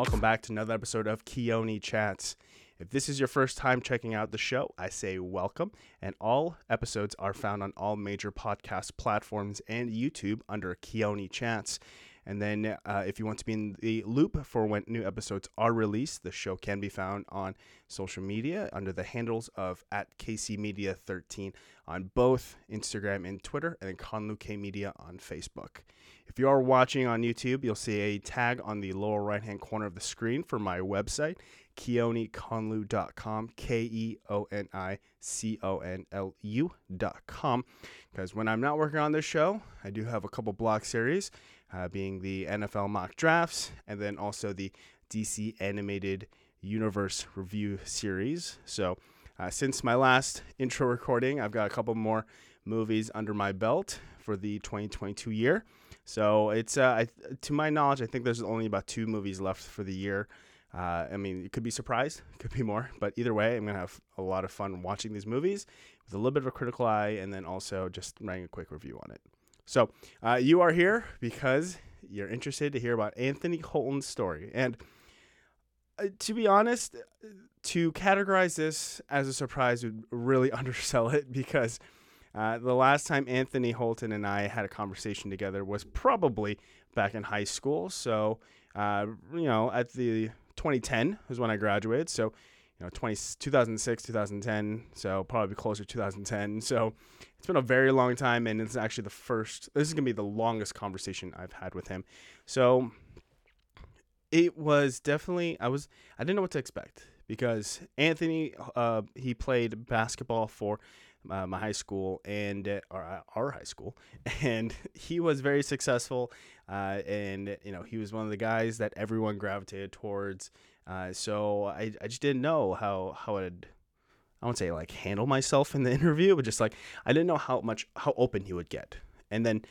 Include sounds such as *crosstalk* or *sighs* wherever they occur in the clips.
Welcome back to another episode of Keoni Chats. If this is your first time checking out the show, I say welcome. And all episodes are found on all major podcast platforms and YouTube under Keoni Chats. And then, uh, if you want to be in the loop for when new episodes are released, the show can be found on social media under the handles of at KC Media 13 on both Instagram and Twitter, and then Conlu K Media on Facebook. If you are watching on YouTube, you'll see a tag on the lower right hand corner of the screen for my website, keoniconlu.com, K E O N I C O N L U.com. Because when I'm not working on this show, I do have a couple blog series, uh, being the NFL mock drafts and then also the DC animated universe review series. So, uh, since my last intro recording, I've got a couple more movies under my belt for the 2022 year. So it's uh, I, to my knowledge, I think there's only about two movies left for the year. Uh, I mean, it could be surprised, *laughs* could be more, but either way, I'm gonna have a lot of fun watching these movies with a little bit of a critical eye, and then also just writing a quick review on it. So uh, you are here because you're interested to hear about Anthony Holton's story, and uh, to be honest, to categorize this as a surprise would really *laughs* undersell it because uh, the last time Anthony Holton and I had a conversation together was probably back in high school. So, uh, you know, at the 2010 was when I graduated. So, you know, 20, 2006, 2010. So, probably closer to 2010. So, it's been a very long time. And it's actually the first, this is going to be the longest conversation I've had with him. So, it was definitely, I was, I didn't know what to expect because Anthony, uh, he played basketball for uh, my high school and uh, our, our high school, *laughs* and he was very successful. Uh, and you know, he was one of the guys that everyone gravitated towards. Uh, so I, I just didn't know how how it. I won't say like handle myself in the *laughs* interview, but just like I didn't know how much how open he would get. And then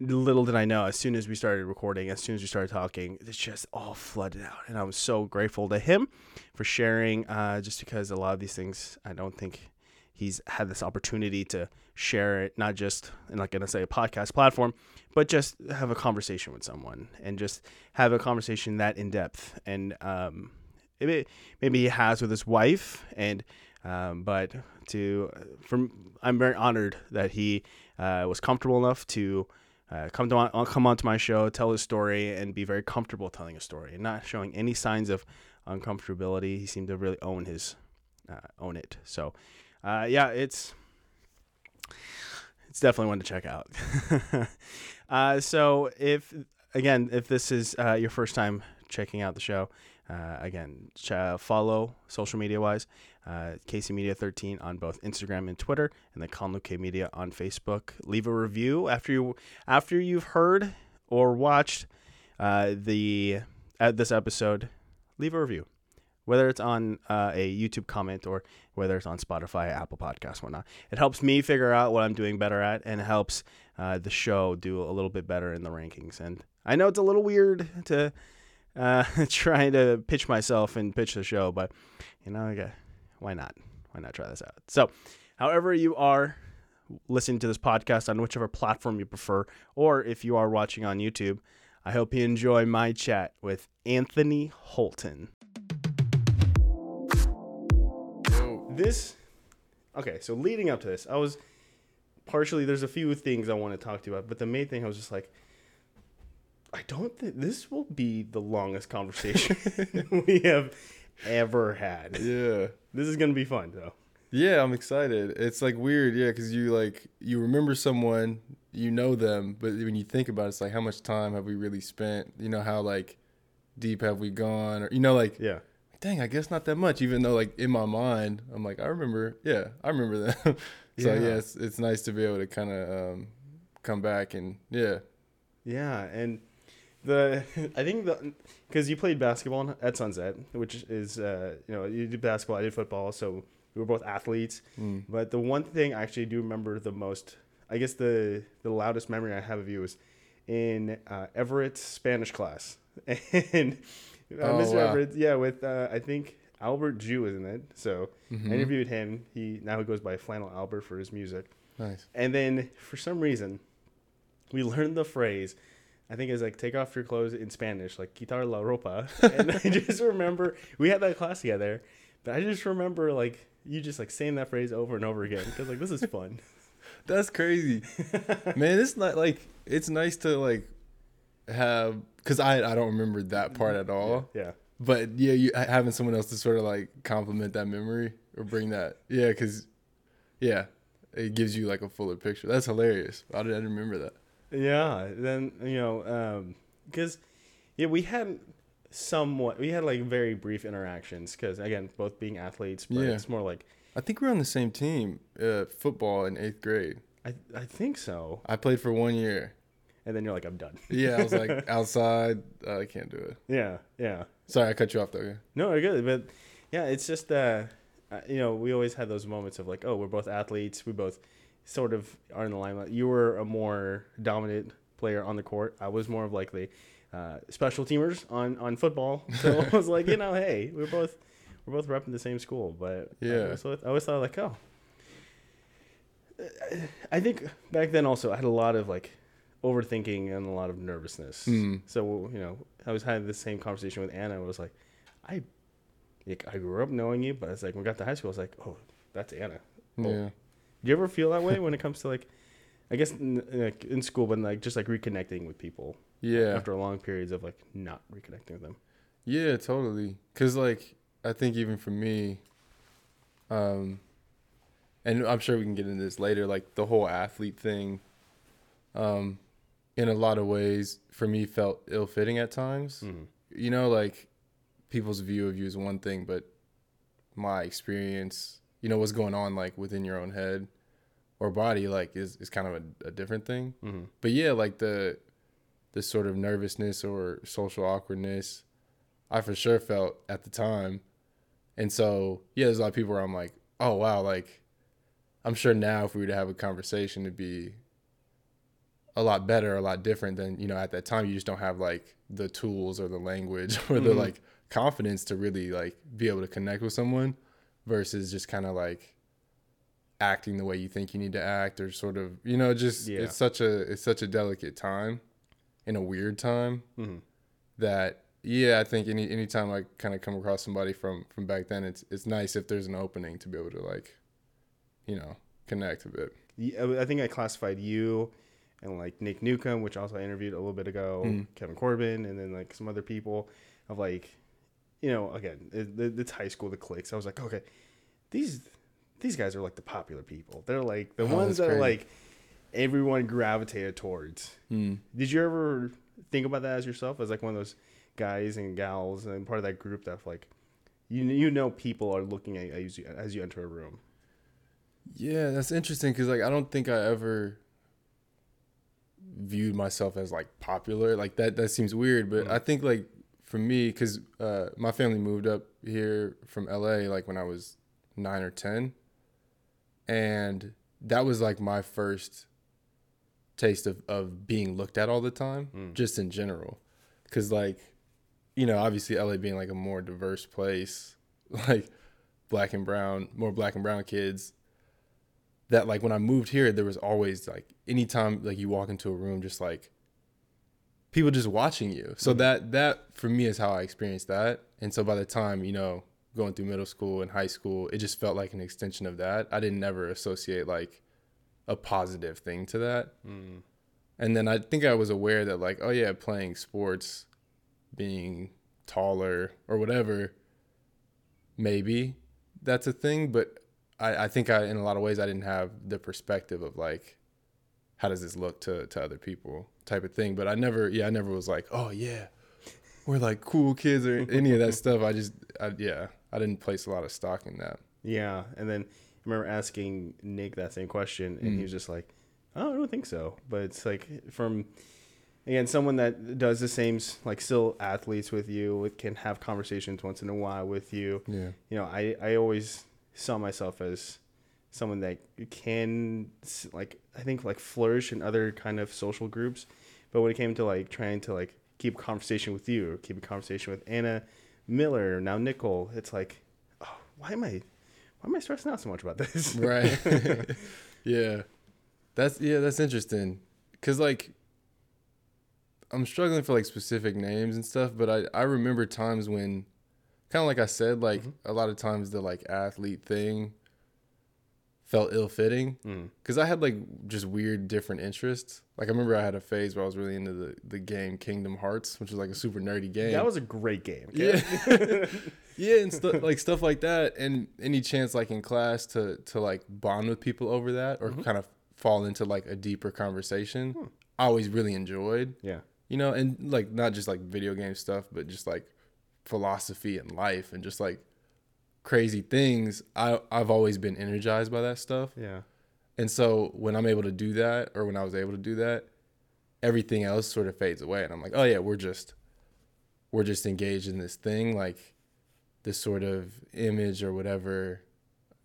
little did I know, as soon as we started recording, as soon as we started talking, it's just all flooded out. And I was so grateful to him for sharing, uh, just because a lot of these things I don't think he's had this opportunity to share it, not just in like gonna say a podcast platform, but just have a conversation with someone and just have a conversation that in depth. And um, maybe maybe he has with his wife, and um, but to from I'm very honored that he uh, was comfortable enough to. Uh, come to on, come onto my show, tell his story, and be very comfortable telling a story, and not showing any signs of uncomfortability. He seemed to really own his uh, own it. So uh, yeah, it's it's definitely one to check out. *laughs* uh, so if again, if this is uh, your first time checking out the show, uh, again, ch- follow social media wise, uh, KC Media 13 on both Instagram and Twitter, and then Conlu K Media on Facebook. Leave a review after you after you've heard or watched uh, the uh, this episode. Leave a review whether it's on uh, a YouTube comment or whether it's on Spotify, Apple Podcasts, whatnot. It helps me figure out what I'm doing better at, and helps uh, the show do a little bit better in the rankings. And I know it's a little weird to uh, *laughs* try to pitch myself and pitch the show, but you know, okay, why not? Why not try this out? So, however you are listening to this podcast on whichever platform you prefer, or if you are watching on YouTube, I hope you enjoy my chat with Anthony Holton. This okay so leading up to this i was partially there's a few things i want to talk to you about but the main thing i was just like i don't think this will be the longest conversation *laughs* *laughs* we have ever had Yeah. this is gonna be fun though Yeah, I'm excited. It's like weird, yeah, because you like you remember someone, you know them, but when you think about it, it's like how much time have we really spent? You know how like deep have we gone, or you know like yeah dang, I guess not that much. Even though like in my mind, I'm like I remember, yeah, I remember that. *laughs* so Yeah. yeah, it's, it's nice to be able to kind of um, come back and yeah, yeah and the *laughs* i think the because you played basketball at sunset which is uh you know you did basketball i did football so we were both athletes Mm. But the one thing I actually do remember the most, I guess the the loudest memory I have of you is in uh, Everett's Spanish class, *laughs* and uh, Oh, Mr. wow. Yeah, with uh, I think Albert Jew is in it. So Mhm. I interviewed him. He now he goes by Flannel Albert for his music. nice. And then for some reason, we *laughs* learned the phrase I think it's like take off your clothes in Spanish, like quitar la ropa. *laughs* And I just remember we had that class together, but I just remember like you just like saying that phrase over and over again because like this is fun. *laughs* That's crazy, man. It's not like it's nice to like have because I I don't remember that part at all. Yeah. But yeah, you having someone else to sort of like complement that memory or bring that. Yeah, because yeah, it gives you like a fuller picture. That's hilarious. I didn't remember that. Yeah. Then you know, because yeah, we had somewhat we had like very brief interactions because again, both being athletes, but Yeah. it's more like I think we are on the same team, uh, football in eighth grade. I I think so. I played for one year. And then you're like, I'm done. Yeah, I was like *laughs* outside. Uh, I can't do it. Yeah. Yeah. Sorry, I cut you off though. No, you're good. But yeah, it's just uh, uh, you know, we always had those moments of like, oh, we're both athletes. We both sort of are in the limelight. You were a more dominant player on the court. I was more of like the uh, special teamers on on football. *laughs* So I was like, you know, hey, we're both we're both repping the same school. But Yeah. I, so I always thought like, oh, I think back then also I had a lot of like overthinking and a lot of nervousness. Mm. So you know, I was having the same conversation with Anna. I was like, I, like, I grew up knowing you, but it's like when we got to high school, I was like, oh, that's Anna. Oh. Yeah. Do you ever feel that way when it comes to like, I guess in, like in school, but like just like reconnecting with people Yeah. after long periods of like not reconnecting with them? Yeah, totally. Cause like I think even for me, um, and I'm sure we can get into this later. Like the whole athlete thing, um, in a lot of ways for me felt ill fitting at times. Mhm. You know, like people's view of you is one thing, but my experience, you know, what's going on like within your own head or body, like is is kind of a, a different thing Mm-hmm. but yeah, like the the sort of nervousness or social awkwardness, I for sure felt at the time, and so yeah, there's a lot of people where I'm like, oh wow, like I'm sure now if we were to have a conversation, it'd be a lot better, a lot different than you know at that time. You just don't have like the tools or the language *laughs* or the Mhm. like confidence to really like be able to connect with someone, versus just kind of like acting the way you think you need to act or sort of you know just Yeah. it's such a it's such a delicate time in a weird time Mm-hmm. that yeah i think any anytime i kind of come across somebody from from back then it's it's nice if there's an opening to be able to like you know connect a bit I think I classified you and like Nick Newcomb, which also I interviewed a little bit ago, Mm. Kevin Corbin, and then like some other people of like, you know, again, it, it- it's high school, the cliques. I was like, okay, these these guys are like the popular people. They're like the Oh, ones that are like everyone gravitated towards. mm. Did you ever think about that as yourself, as like one of those guys and gals and part of that group that like, you you know, people are looking at you as you, as you enter a room. yeah that's interesting because like i don't think i ever viewed myself as like popular like that that seems weird but Mm. i think like for me because uh, my family moved up here from la like when i was nine or ten and that was like my first taste of, of being looked at all the time Mm. just in general because like you know obviously la being like a more diverse place *laughs* like black and brown more black and brown kids that like when i moved here there was always like anytime like you walk into a room just like people just watching you so Mhm. that that for me is how i experienced that and so by the time you know going through middle school and high school it just felt like an extension of that i didn't never associate like a positive thing to that Mm. and then I think I was aware that like, oh yeah, playing sports, being taller or whatever, maybe that's a thing. But I, I think I in a lot of ways I didn't have the perspective of like, how does this look to, to other people type of thing. But I never yeah, I never was like, oh yeah, we're like cool kids or any of that *laughs* stuff. I just I, yeah, I didn't place a lot of stock in that. Yeah, and then I remember asking Nick that same question, and Mm. he was just like, "Oh, I don't think so." But it's like from again someone that does the same like still athletes with you, can have conversations once in a while with you. Yeah. You know, I I always saw myself as someone that can like I think like flourish in other kind of social groups, but when it came to like trying to like keep conversation with you, keep a conversation with Anna Miller, now Nicole, it's like, oh, why am I, why am I stressing out so much about this? *laughs* right. *laughs* Yeah. That's yeah that's interesting. Because like I'm struggling for like specific names and stuff, but I I remember times when kind of like I said, like Mm-hmm. a lot of times the like athlete thing felt ill fitting Mm. because I had like just weird different interests. Like I remember I had a phase where I was really into the the game Kingdom Hearts, which was like a super nerdy game. That was a great game. yeah, okay? yeah, *laughs* and stuff like stuff like that. And any chance like in class to to like bond with people over that or kind of fall into like a deeper conversation, I always really enjoyed. yeah. You know, and like not just like video game stuff, but just like philosophy and life and just like crazy things. I I've always been energized by that stuff. Yeah. And so when I'm able to do that, or when I was able to do that, everything else sort of fades away. And I'm like, oh yeah, we're just we're just engaged in this thing, like this sort of image or whatever.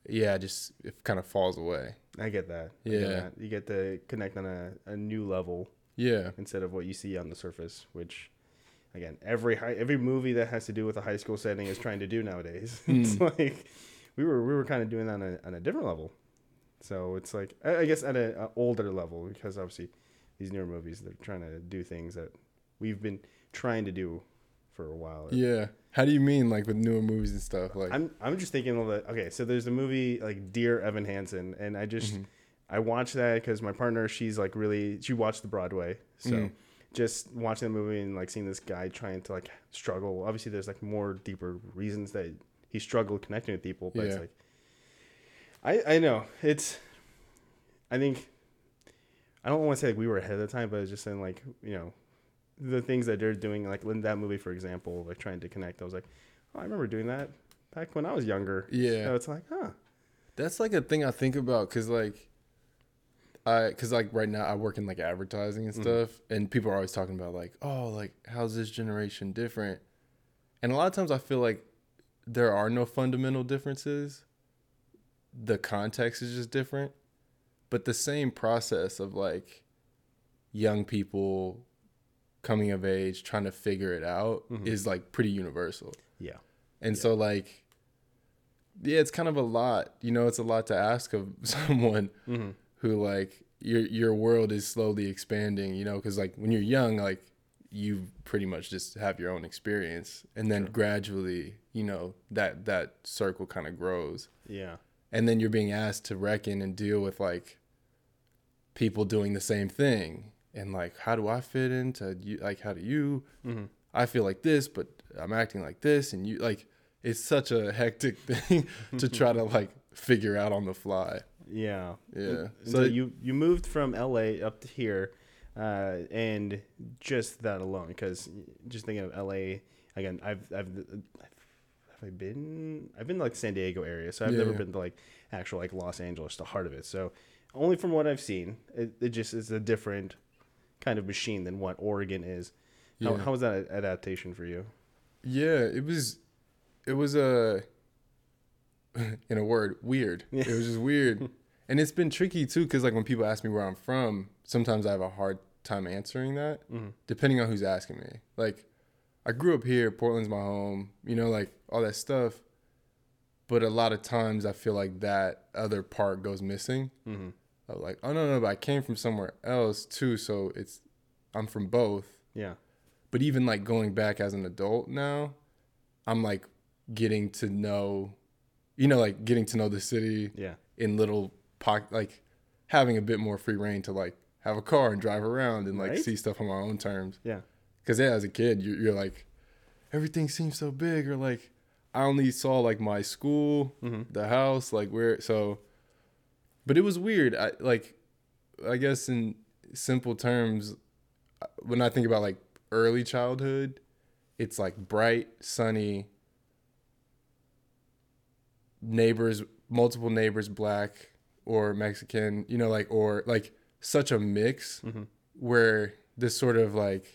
Yeah, just it kind of falls away. I get that. I get Yeah. that. You get to connect on a, a new level Yeah. instead of what you see on the surface, which again, every high, every movie that has to do with a high school setting is trying to do nowadays. *laughs* it's Hmm. like we were we were kind of doing that on a, on a different level. So it's like I, I guess at a, a older level because obviously these newer movies they're trying to do things that we've been trying to do for a while. Yeah. How do you mean like with newer movies and stuff? Like I'm I'm just thinking of the okay. So there's a movie like Dear Evan Hansen, and I just I watched that because my partner she's like really she watched the Broadway, so Mhm. Just watching the movie and like seeing this guy trying to like struggle. Obviously, there's like more deeper reasons that he struggled connecting with people, but it's Yeah. like I I know it's I think I don't want to say like we were ahead of the time, but it's just saying like you know the things that they're doing like in that movie for example, like trying to connect. I was like, oh, I remember doing that back when I was younger. Yeah. So it's like, huh. That's like a thing I think about because like because like right now I work in like advertising and stuff, and people are always talking about like oh like how's this generation different, and a lot of times I feel like there are no fundamental differences. The context is just different, but the same process of like young people coming of age trying to figure it out is like pretty universal. Yeah. And so like yeah, it's kind of a lot. You know, it's a lot to ask of *laughs* someone Mm-hmm. Who like your your world is slowly expanding, you know, cuz like when you're young like you pretty much just have your own experience and then gradually, you know, that that circle kind of grows. Yeah. And then you're being asked to reckon and deal with like people doing the same thing and like how do I fit into you like how do you Mm-hmm. I feel like this, but I'm acting like this, and you like it's such a hectic *laughs* thing to try to like figure out on the fly. Yeah. Yeah. So so you you moved from LA up to here, uh, and just that alone, because just thinking of LA again, I've I've have I been I've been to, like San Diego area, so I've Yeah, never yeah. been to like actual like Los Angeles, the heart of it. So only from what I've seen, it, it just is a different kind of machine than what Oregon is. How, Yeah. how was that adaptation for you? Yeah, it was, it was a, *laughs* in a word, weird. It was just weird, *laughs* and it's been tricky too, because like when people ask me where I'm from, sometimes I have a hard time answering that, Mhm. depending on who's asking me. Like, I grew up here, Portland's my home, you know, like all that stuff. But a lot of times, I feel like that other part goes missing. Mm-hmm. of like, oh no, no, but I came from somewhere else too, so it's I'm from both. Yeah. But even like going back as an adult now, I'm like getting to know, you know, like getting to know the city Yeah. in little pocket, like having a bit more free rein to like have a car and drive around and like Right? see stuff on my own terms. Yeah. Cause yeah, as a kid, you're, you're like, everything seems so big, or like I only saw like my school, Mhm. the house, like where so. But it was weird. I like, I guess in simple terms, uh, when I think about like early childhood, it's like bright, sunny. Neighbors, multiple neighbors, black or Mexican, you know, like or like such a mix Mhm. where this sort of like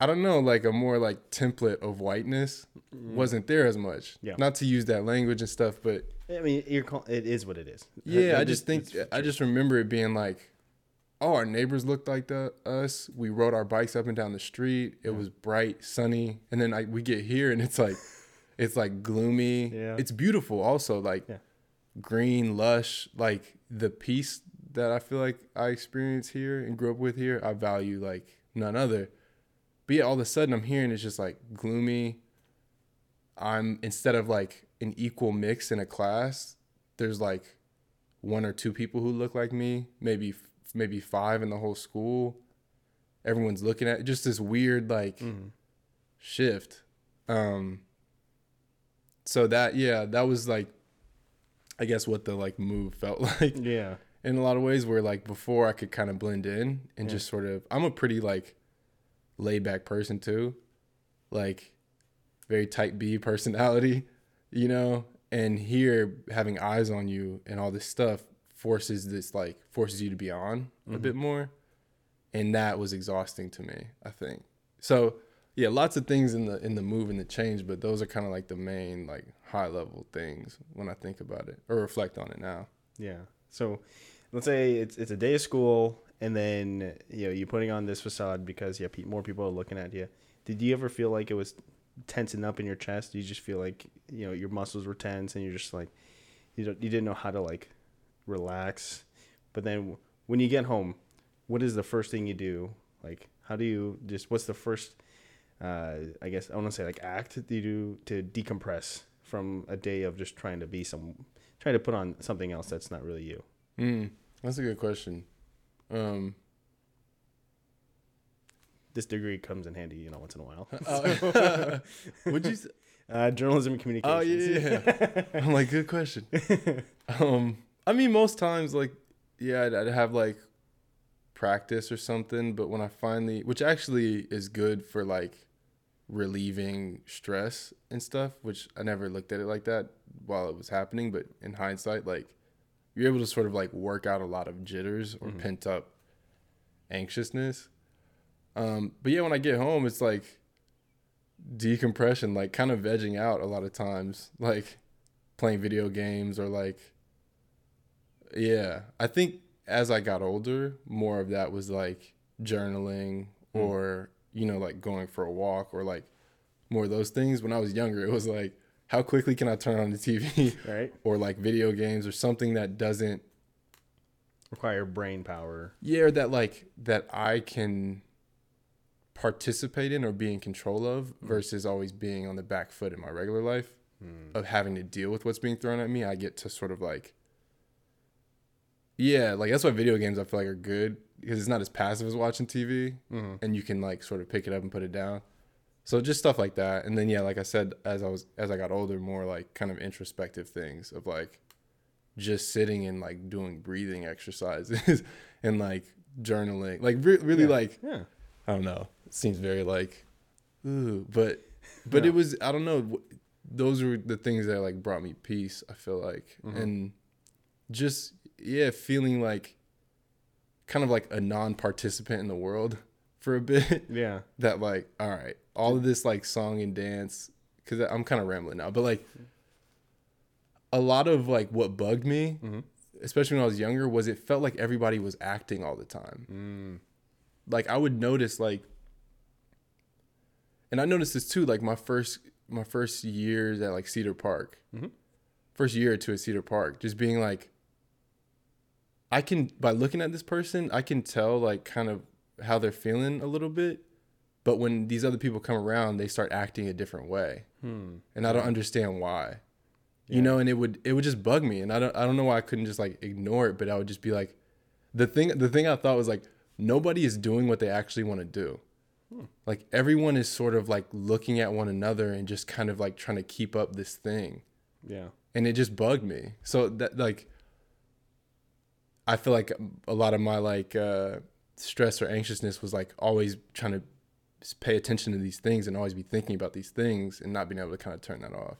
I don't know, like a more like template of whiteness wasn't there as much. Yeah. Not to use that language and stuff, but I mean, you're call- it is what it is. yeah, I just think I just remember it being like, oh, our neighbors looked like the, us. We rode our bikes up and down the street. It was bright, sunny, and then like we get here and it's like, *laughs* it's like gloomy. Yeah. It's beautiful, also like Yeah. Green, lush, like the peace that I feel like I experience here and grew up with here, I value like none other. But yeah, all of a sudden I'm hearing it's just like gloomy. I'm instead of like an equal mix in a class, there's like one or two people who look like me, maybe maybe five in the whole school. Everyone's looking at just this weird like Mm-hmm. shift. Um so that yeah, that was like I guess what the like move felt *laughs* like Yeah. in a lot of ways where like before I could kind of blend in and Yeah. just sort of I'm a pretty like laid back person too. Like very type B *laughs* personality, you know? And here having eyes on you and all this stuff forces this like forces you to be on a Mhm. bit more. And that was exhausting to me, I think. So yeah, lots of things in the in the move and the change, but those are kind of like the main like high level things when I think about it or reflect on it now. Yeah. So let's say it's it's a day of school and then you know you're putting on this facade because yeah more people are looking at you. Did you ever feel like it was tensing up in your chest? You just feel like you know your muscles were tense and you're just like you don't you didn't know how to like relax? But then when you get home, what is the first thing you do? Like how do you just what's the first uh I guess I want to say like act do you do to decompress from a day of just trying to be some trying to put on something else that's not really you? Mm, that's a good question. Um, this degree comes in handy, you know, once in a while. *laughs* *laughs* uh, would you? s- uh, journalism and communication? Oh communications. yeah, yeah. *laughs* I'm like, good question. Um, I mean, most times, like, yeah, I'd, I'd have like practice or something, but when I finally, which actually is good for like relieving stress and stuff, which I never looked at it like that while it was happening, but in hindsight, like, you're able to sort of like work out a lot of jitters or Mhm. pent up anxiousness. Um, but yeah, when I get home, it's like decompression, like kind of vegging out a lot of times, like playing video games or like, yeah. I think as I got older, more of that was like journaling Mm. or, you know, like going for a walk or like more of those things. When I was younger, it was like, how quickly can I turn on the TV *laughs* right? or like video games or something that doesn't Require brain power. yeah or that like that i can participate in or be in control of versus always being on the back foot in my regular life Hmm. of having to deal with what's being thrown at me i get to sort of like yeah like that's why video games i feel like are good because it's not as passive as watching tv Mm-hmm. and you can like sort of pick it up and put it down so just stuff like that and then yeah like i said as i was as i got older more like kind of introspective things of like just sitting and like doing breathing exercises *laughs* and like journaling like re- really Yeah. like Yeah. i don't know it seems very like ooh but but Yeah. it was i don't know those were the things that like brought me peace i feel like Mhm. and just yeah feeling like kind of like a non-participant in the world for a bit *laughs* Yeah. that like all right all of this like song and dance because i'm kind of rambling now but like a lot of like what bugged me Mhm. especially when i was younger was it felt like everybody was acting all the time Mm. like i would notice like and i noticed this too like my first my first years at like cedar park Mhm. first year or two at cedar park just being like i can by looking at this person i can tell like kind of how they're feeling a little bit but when these other people come around they start acting a different way Hmm. and i don't understand why Yeah. you know and it would it would just bug me and i don't i don't know why i couldn't just like ignore it but i would just be like the thing the thing i thought was like nobody is doing what they actually want to do Hmm. like everyone is sort of like looking at one another and just kind of like trying to keep up this thing Yeah. and it just bugged me so that like i feel like a lot of my like uh stress or anxiousness was like always trying to pay attention to these things and always be thinking about these things and not being able to kind of turn that off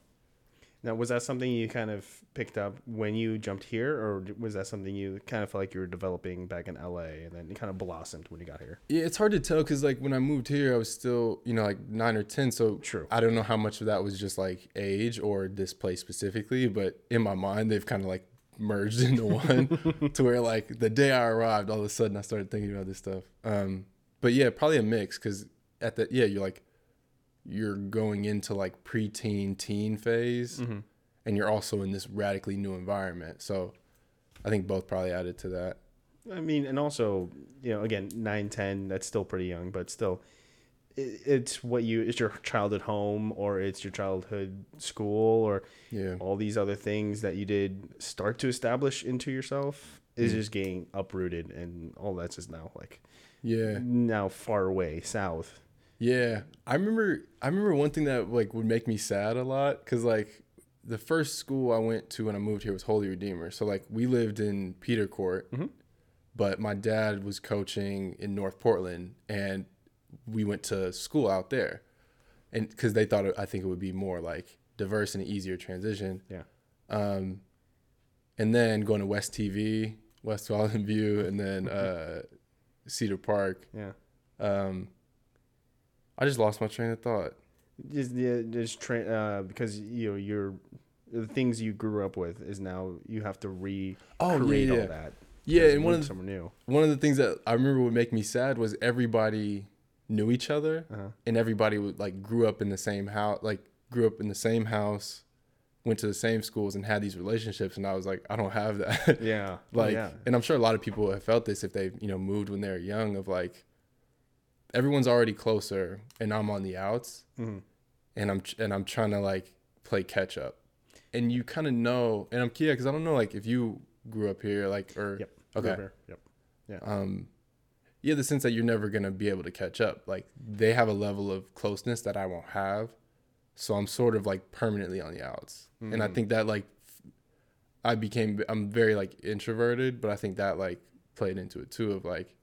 Now, was that something you kind of picked up when you jumped here, or was that something you kind of felt like you were developing back in LA and then it kind of blossomed when you got here? Yeah, it's hard to tell because like when I moved here, I was still you know like nine or ten. So True. I don't know how much of that was just like age or this place specifically, but in my mind, they've kind of like merged into one *laughs* to where like the day I arrived, all of a sudden I started thinking about this stuff. Um, but yeah, probably a mix because at the yeah you're like you're going into like preteen teen phase Mm-hmm. and you're also in this radically new environment. So I think both probably added to that. I mean, and also, you know, again, nine, ten, that's still pretty young, but still, it's what you, it's your childhood home or it's your childhood school or Yeah. all these other things that you did start to establish into yourself is Mm. just getting uprooted and all that's just now like Yeah. now far away south. Yeah, I remember. I remember one thing that like would make me sad a lot because like the first school I went to when I moved here was Holy Redeemer. So like we lived in Peter Court, Mhm. but my dad was coaching in North Portland, and we went to school out there, and because they thought it, I think it would be more like diverse and easier transition. Yeah. Um, and then going to West TV, West Tualatin View, and then *laughs* uh, Cedar Park. Yeah. Um, I just lost my train of thought. Just yeah, just tra- uh, because you know you're the things you grew up with is now you have to re Oh, yeah, create yeah. all that. Yeah, and one of the, somewhere new. one of the things that I remember would make me sad was everybody knew each other, Uh-huh. and everybody would like grew up in the same house, like grew up in the same house, went to the same schools, and had these relationships. And I was like, I don't have that. *laughs* Yeah, like, yeah, and I'm sure a lot of people have felt this if they you know moved when they were young. Of like, everyone's already closer, and I'm on the outs, Mhm. and I'm and I'm trying to like play catch up, and you kind of know, and I'm yeah, because I don't know like if you grew up here, like or Yep. okay, River, Yep. um yeah the sense that you're never gonna be able to catch up like they have a level of closeness that i won't have so i'm sort of like permanently on the outs and i Mhm. think that like I became i'm very like introverted but i think that like played into it too of like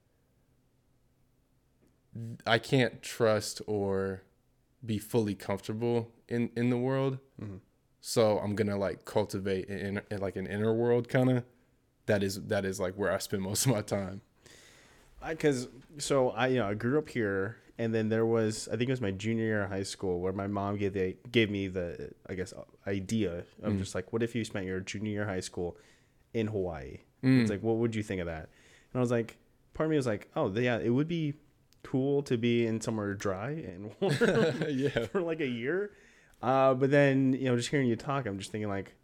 i can't trust or be fully comfortable in in the world Mhm. so i'm gonna like cultivate in, in like an inner world kind of that is that is like where i spend most of my time because so I you know I grew up here, and then there was I think it was my junior year of high school where my mom gave the gave me the I guess idea of Mm. just like what if you spent your junior year of high school in Hawaii? Mm. It's like what would you think of that? And I was like, part of me was like, oh yeah, it would be cool to be in somewhere dry and *laughs* warm *laughs* yeah for like a year. Uh, but then you know just hearing you talk, I'm just thinking like,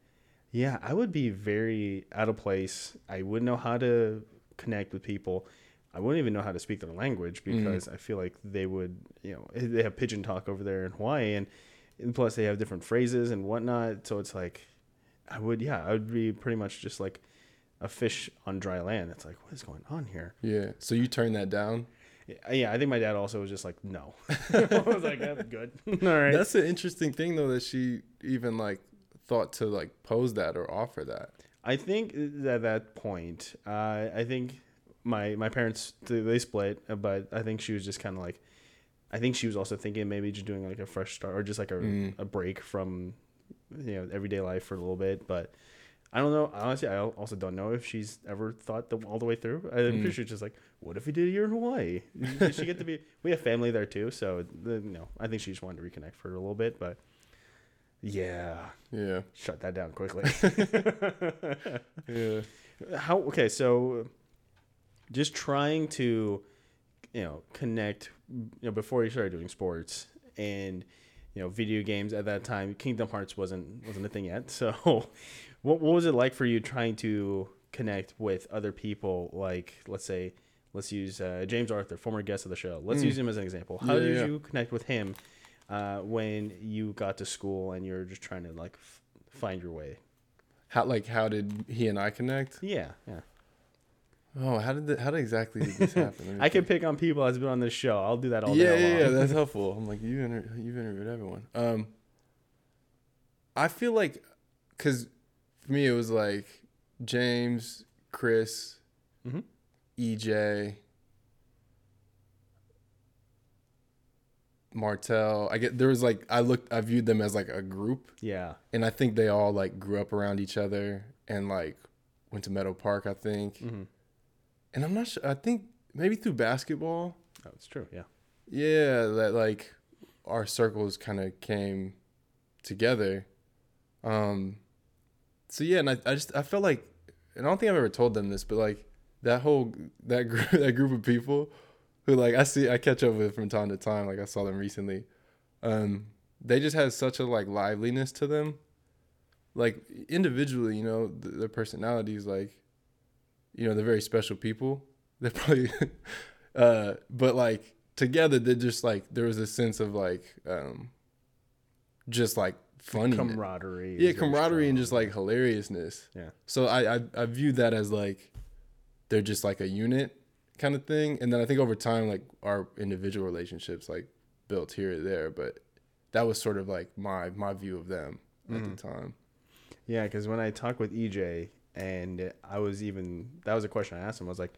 yeah, I would be very out of place. I wouldn't know how to connect with people. I wouldn't even know how to speak their language because I feel like they would, you know, they have pidgin talk over there in Hawaii, and, and plus they have different phrases and whatnot. So it's like, I would, yeah, I would be pretty much just like a fish on dry land. It's like, what is going on here? yeah so you turn that down Yeah, I think my dad also was just like, no. *laughs* *laughs* I was like, that's good. *laughs* All right. that's an interesting thing though that she even like thought to like pose that or offer that I think at that point, uh, I think my my parents they split, but I think she was just kind of like, I think she was also thinking maybe just doing like a fresh start or just like a, Mm. a break from, you know, everyday life for a little bit. But I don't know. Honestly, I also don't know if she's ever thought the, all the way through. I'm Mm. pretty sure just like, what if we did a year in Hawaii? Did she get to be? We have family there too, so the, you know, I think she just wanted to reconnect for a little bit, but. Yeah, yeah shut that down quickly. *laughs* yeah how okay so just trying to you know connect you know before you started doing sports and you know video games at that time kingdom hearts wasn't wasn't a thing yet. *laughs* So what, what was it like for you trying to connect with other people? Like let's say let's use uh, james arthur former guest of the show. Let's Mm. use him as an example. How Yeah, did yeah. you connect with him uh, when you got to school and you're just trying to like f- find your way? How like how did he and i connect? Yeah yeah oh how did that, how did exactly did this *laughs* happen? I can pick on people that's been on this show. I'll do that all yeah day yeah, yeah that's *laughs* helpful. I'm like you inter- you've interviewed everyone. Um i feel like because for me it was like james chris Mhm. ej martell. I get there was like i looked i viewed them as like a group. Yeah. and i think they all like grew up around each other and like went to meadow park i think. Hmm and i'm not sure i think maybe through basketball That's true. Yeah. yeah that like our circles kind of came together um so yeah and I, I just i felt like and i don't think i've ever told them this but like that whole that group *laughs* that group of people who like i see i catch up with from time to time like i saw them recently um they just had such a like liveliness to them like individually you know th- their personalities like you know they're very special people. They're *laughs* probably, uh, but like together they're just like there was a sense of like, um, just like funny camaraderie. yeah camaraderie and just like hilariousness Yeah. so I, I i viewed that as like they're just like a unit kind of thing and then i think over time like our individual relationships like built here or there but that was sort of like my my view of them at the time Yeah, because when I talk with EJ, and I was even that was a question I asked him. I was like,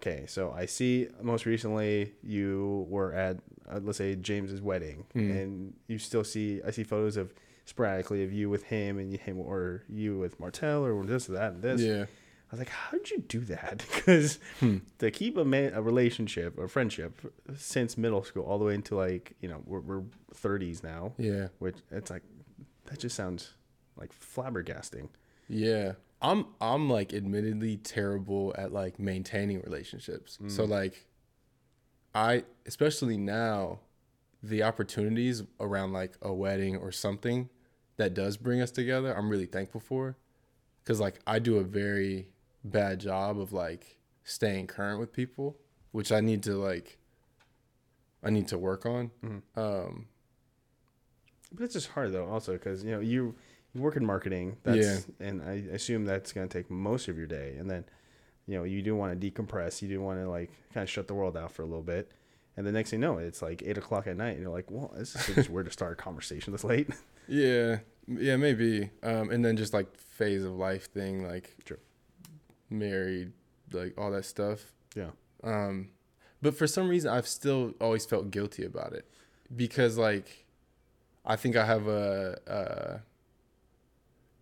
okay, so I see most recently you were at uh, let's say James's wedding, Hmm. and you still see I see photos of sporadically of you with him and him or you with Martell or this or that and this. yeah I was like, how did you do that? *laughs* Because Hmm. to keep a, ma- a relationship or friendship since middle school all the way into like you know we're, we're 30s now, yeah which it's like that just sounds like flabbergasting. Yeah. I'm I'm like admittedly terrible at like maintaining relationships. So like I especially now the opportunities around like a wedding or something that does bring us together, I'm really thankful for cuz like I do a very bad job of like staying current with people, which I need to like I need to work on. Um But it's just hard though, also because you know you you work in marketing. That's, and I assume that's going to take most of your day. And then, you know, you do want to decompress. You do want to like kind of shut the world out for a little bit. And the next thing you know, it's like eight o'clock at night, and you're like, "Well, this is just weird to start a conversation this late." *laughs* Yeah, yeah, maybe. Um, and then just like phase of life thing, like True. married, like all that stuff. Yeah. Um, but for some reason, I've still always felt guilty about it because, like, I think I have a, a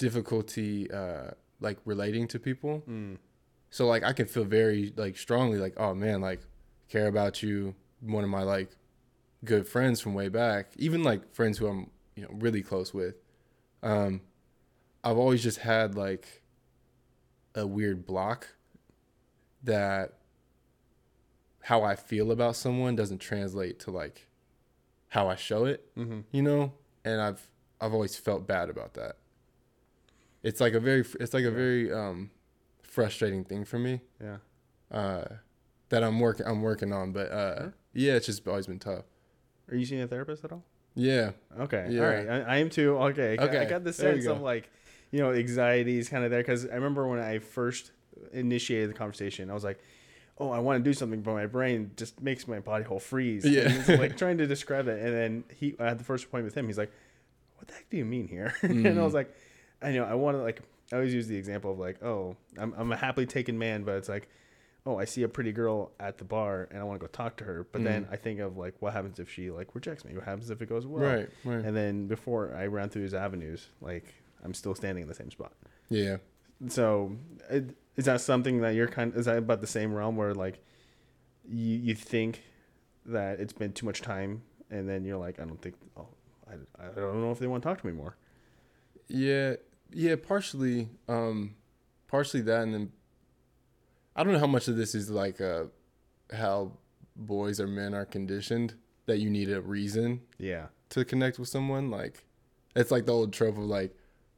difficulty, uh, like relating to people. Mm. So like, I can feel very like strongly, like, oh man, like, care about you. One of my like good friends from way back, even like friends who I'm you know really close with. Um, I've always just had like a weird block that how I feel about someone doesn't translate to like how I show it, Mm-hmm. you know, and I've I've always felt bad about that. It's like a very it's like a very um frustrating thing for me Yeah. uh that I'm working I'm working on, but uh Sure. yeah, it's just always been tough. Are you seeing a therapist at all? Yeah. Okay. Yeah. All right. I, I am too. Okay. I got- I got the sense of like, you know, anxiety is kind of there because I remember when I first initiated the conversation, I was like, "Oh, I want to do something," but my brain just makes my body whole freeze. Yeah. Like *laughs* trying to describe it, and then he, I had the first appointment with him. He's like, "What the heck do you mean here?" *laughs* and I Mm. was like, "I know. I want to like." I always use the example of like, "Oh, I'm I'm a happily taken man," but it's like. Oh, I see a pretty girl at the bar and I want to go talk to her. But then Mm. I think of like, what happens if she like rejects me? What happens if it goes well? right, right. And then before I ran through these avenues, like I'm still standing in the same spot. yeah. So it, is that something that you're kind? Is that about the same realm where like you you think that it's been too much time, and then you're like, I don't think. Oh, I, I don't know if they want to talk to me more. Yeah, yeah, partially, um, partially that, and then I don't know how much of this is like uh, how boys or men are conditioned that you need a reason Yeah. to connect with someone. Like, it's like the old trope of like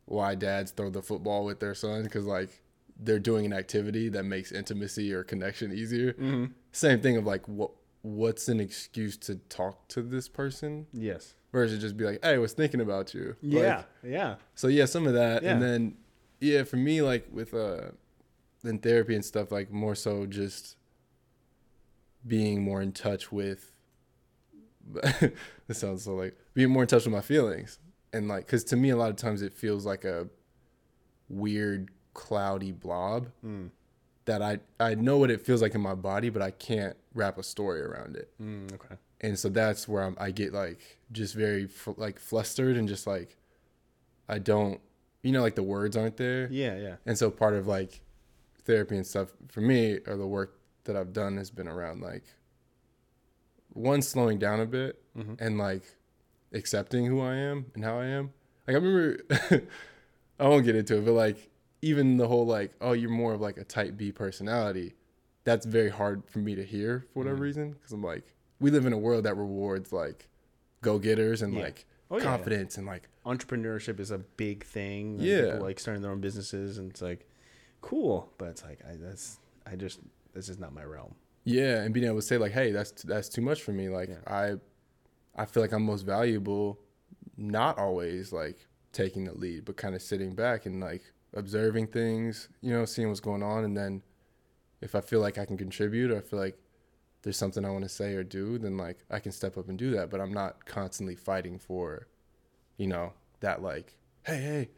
why dads throw the football with their son because like they're doing an activity that makes intimacy or connection easier. Mm-hmm. Same thing of like what what's an excuse to talk to this person Yes. Versus just be like, hey, I was thinking about you. Like, Yeah. yeah. so yeah, some of that, Yeah. and then yeah, for me, like with uh, in therapy and stuff, like more so just being more in touch with. *laughs* this sounds so like being more in touch with my feelings, and like, cause to me, a lot of times it feels like a weird cloudy blob Mm. that I I know what it feels like in my body, but I can't wrap a story around it Mm, okay. And so that's where I'm, I get like just very fl- like flustered and just like I don't, you know, like the words aren't there, Yeah. Yeah. and so part of like therapy and stuff for me or the work that I've done has been around like one slowing down a bit Mhm. and like accepting who I am and how I am. Like I remember, *laughs* I won't get into it, but like even the whole like, oh, you're more of like a type B personality. That's very hard for me to hear for whatever Mhm. reason because I'm like, we live in a world that rewards like go getters and Yeah. like Oh, yeah. confidence and like Entrepreneurship is a big thing. Yeah. People like starting their own businesses, and it's like cool, but it's like I, that's I just this is not my realm. Yeah, and being able to say like, "Hey, that's that's too much for me." Like Yeah. I, I feel like I'm most valuable, not always like taking the lead, but kind of sitting back and like observing things, you know, seeing what's going on, and then if I feel like I can contribute or I feel like there's something I want to say or do, then like I can step up and do that. But I'm not constantly fighting for, you know, that like, "Hey, hey,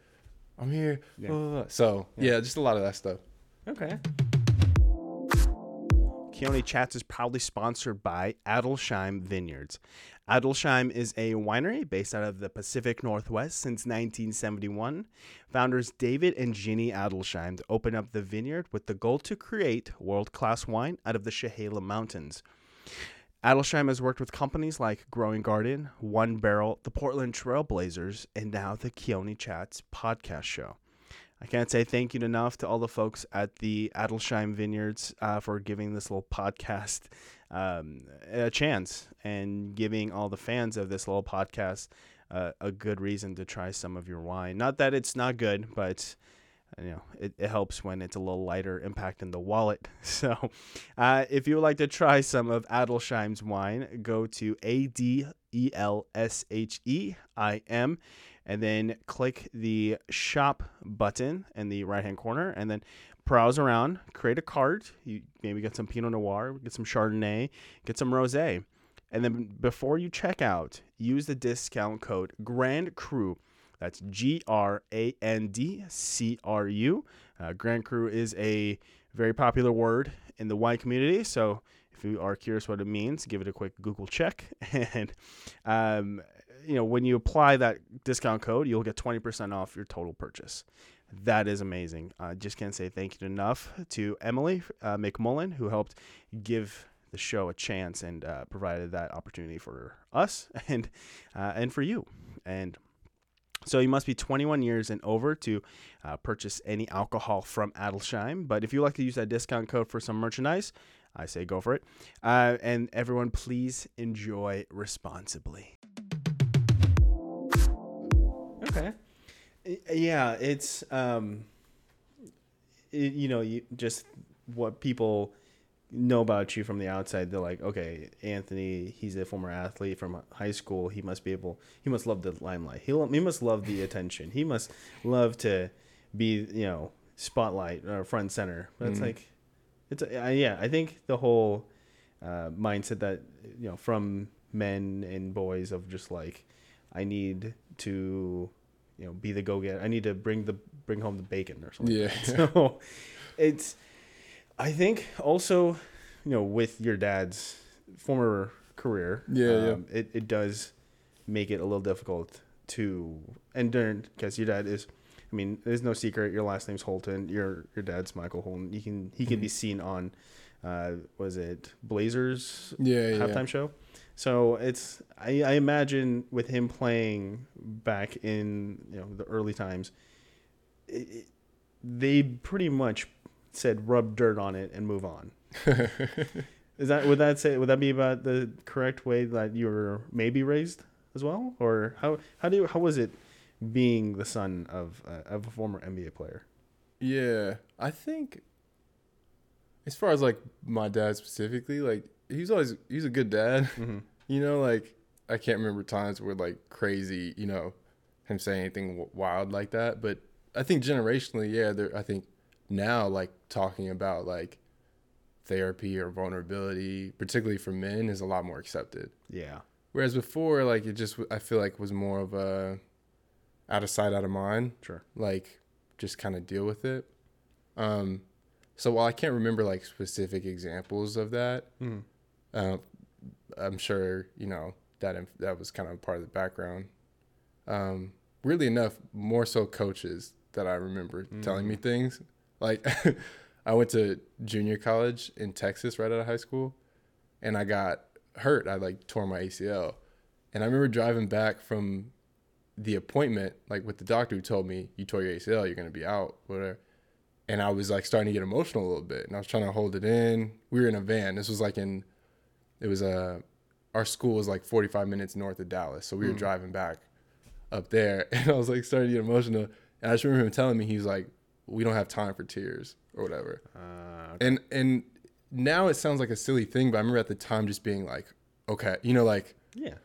I'm here." Yeah. blah, blah, blah. So Yeah. yeah, just a lot of that stuff. Okay. Keoni Chats is proudly sponsored by Adelsheim Vineyards. Adelsheim is a winery based out of the Pacific Northwest since 1971. Founders David and Ginny Adelsheim opened up the vineyard with the goal to create world class wine out of the Chehalem Mountains. Adelsheim has worked with companies like Growing Garden, One Barrel, the Portland Trailblazers, and now the Keoni Chats podcast show. I can't say thank you enough to all the folks at the Adelsheim Vineyards uh, for giving this little podcast um, a chance and giving all the fans of this little podcast uh, a good reason to try some of your wine. Not that it's not good, but you know it, it helps when it's a little lighter impact in the wallet. *laughs* So, uh, if you would like to try some of Adelsheim's wine, go to A D E L S H E I M and then click the shop button in the right hand corner and then browse around create a cart. You maybe get some pinot noir get some chardonnay get some rosé. And then before you check out use the discount code grand cru. That's g-r-a-n-d-c-r-u uh, grand cru is a very popular word in the wine community. So if you are curious what it means give it a quick google check. *laughs* And um, you know, when you apply that discount code, you'll get 20% off your total purchase. That is amazing. I just can't say thank you enough to Emily uh, McMullen, who helped give the show a chance and uh, provided that opportunity for us *laughs* and uh, and for you. And so you must be 21 years and over to uh, purchase any alcohol from Adelsheim. But if you like to use that discount code for some merchandise, I say go for it. Uh, and everyone, please enjoy responsibly. Okay. Yeah, it's um, it, you know, you just what people know about you from the outside. They're like, okay, Anthony, he's a former athlete from high school. He must be able. He must love the limelight. He he must love the attention. He must love to be you know spotlight or front center. But it's Mhm. like, it's uh, yeah. I think the whole uh, mindset that you know from men and boys of just like, I need to you know be the go getter. I need to bring the bring home the bacon or something. Yeah. *laughs* So it's I think also, you know, with your dad's former career, Yeah, yeah. um, it, it does make it a little difficult to and during because your dad is I mean, there's no secret your last name's Holton, your your dad's Michael Holton. You can he can be seen on uh was it Blazers Yeah, yeah. halftime show. So it's I, I imagine with him playing back in you know the early times, it, it- they pretty much said rub dirt on it and move on. *laughs* Is that would that say would that be about the correct way that you were maybe raised as well, or how how do you, how was it being the son of uh, of a former NBA player? Yeah, I think as far as like my dad specifically, like he's always he's a good dad. *laughs* Mm-hmm. You know, like I can't remember times where like crazy, you know, him saying anything wild like that. But I think generationally, yeah, there. I think now like talking about like therapy or vulnerability, particularly for men, is a lot more accepted. Yeah. Whereas before, like it just I feel like was more of a out of sight, out of mind Sure. like just kind of deal with it. Um, so while I can't remember like specific examples of that, Mm-hmm. Uh, I'm sure you know that inf- that was kind of part of the background. Um, weirdly enough, more so coaches that I remember telling me things. Like *laughs* I went to junior college in Texas right out of high school, and I got hurt. I like tore my ACL, and I remember driving back from the appointment, like with the doctor who told me you tore your ACL, you're gonna be out, whatever. And I was like starting to get emotional a little bit, and I was trying to hold it in. We were in a van. This was like in, it was a, our school was like 45 minutes north of Dallas, so we were hmm. driving back up there, *laughs* and I was like starting to get emotional. And I just remember him telling me, he's like, we don't have time for tears or whatever. Uh, And and now it sounds like a silly thing, but I remember at the time just being like, okay, you know, like yeah.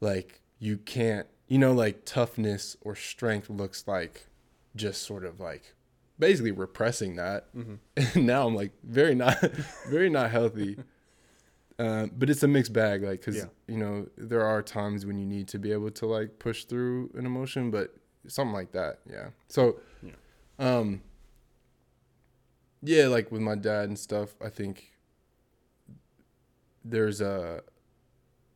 like you can't, you know, like toughness or strength looks like just sort of like basically repressing that. Mm-hmm. *laughs* And now I'm like very not *laughs* very not healthy. Um, but it's a mixed bag, like because Yeah. you know there are times when you need to be able to like push through an emotion, but something like that, yeah. So, Yeah. um, yeah, like with my dad and stuff, I think there's a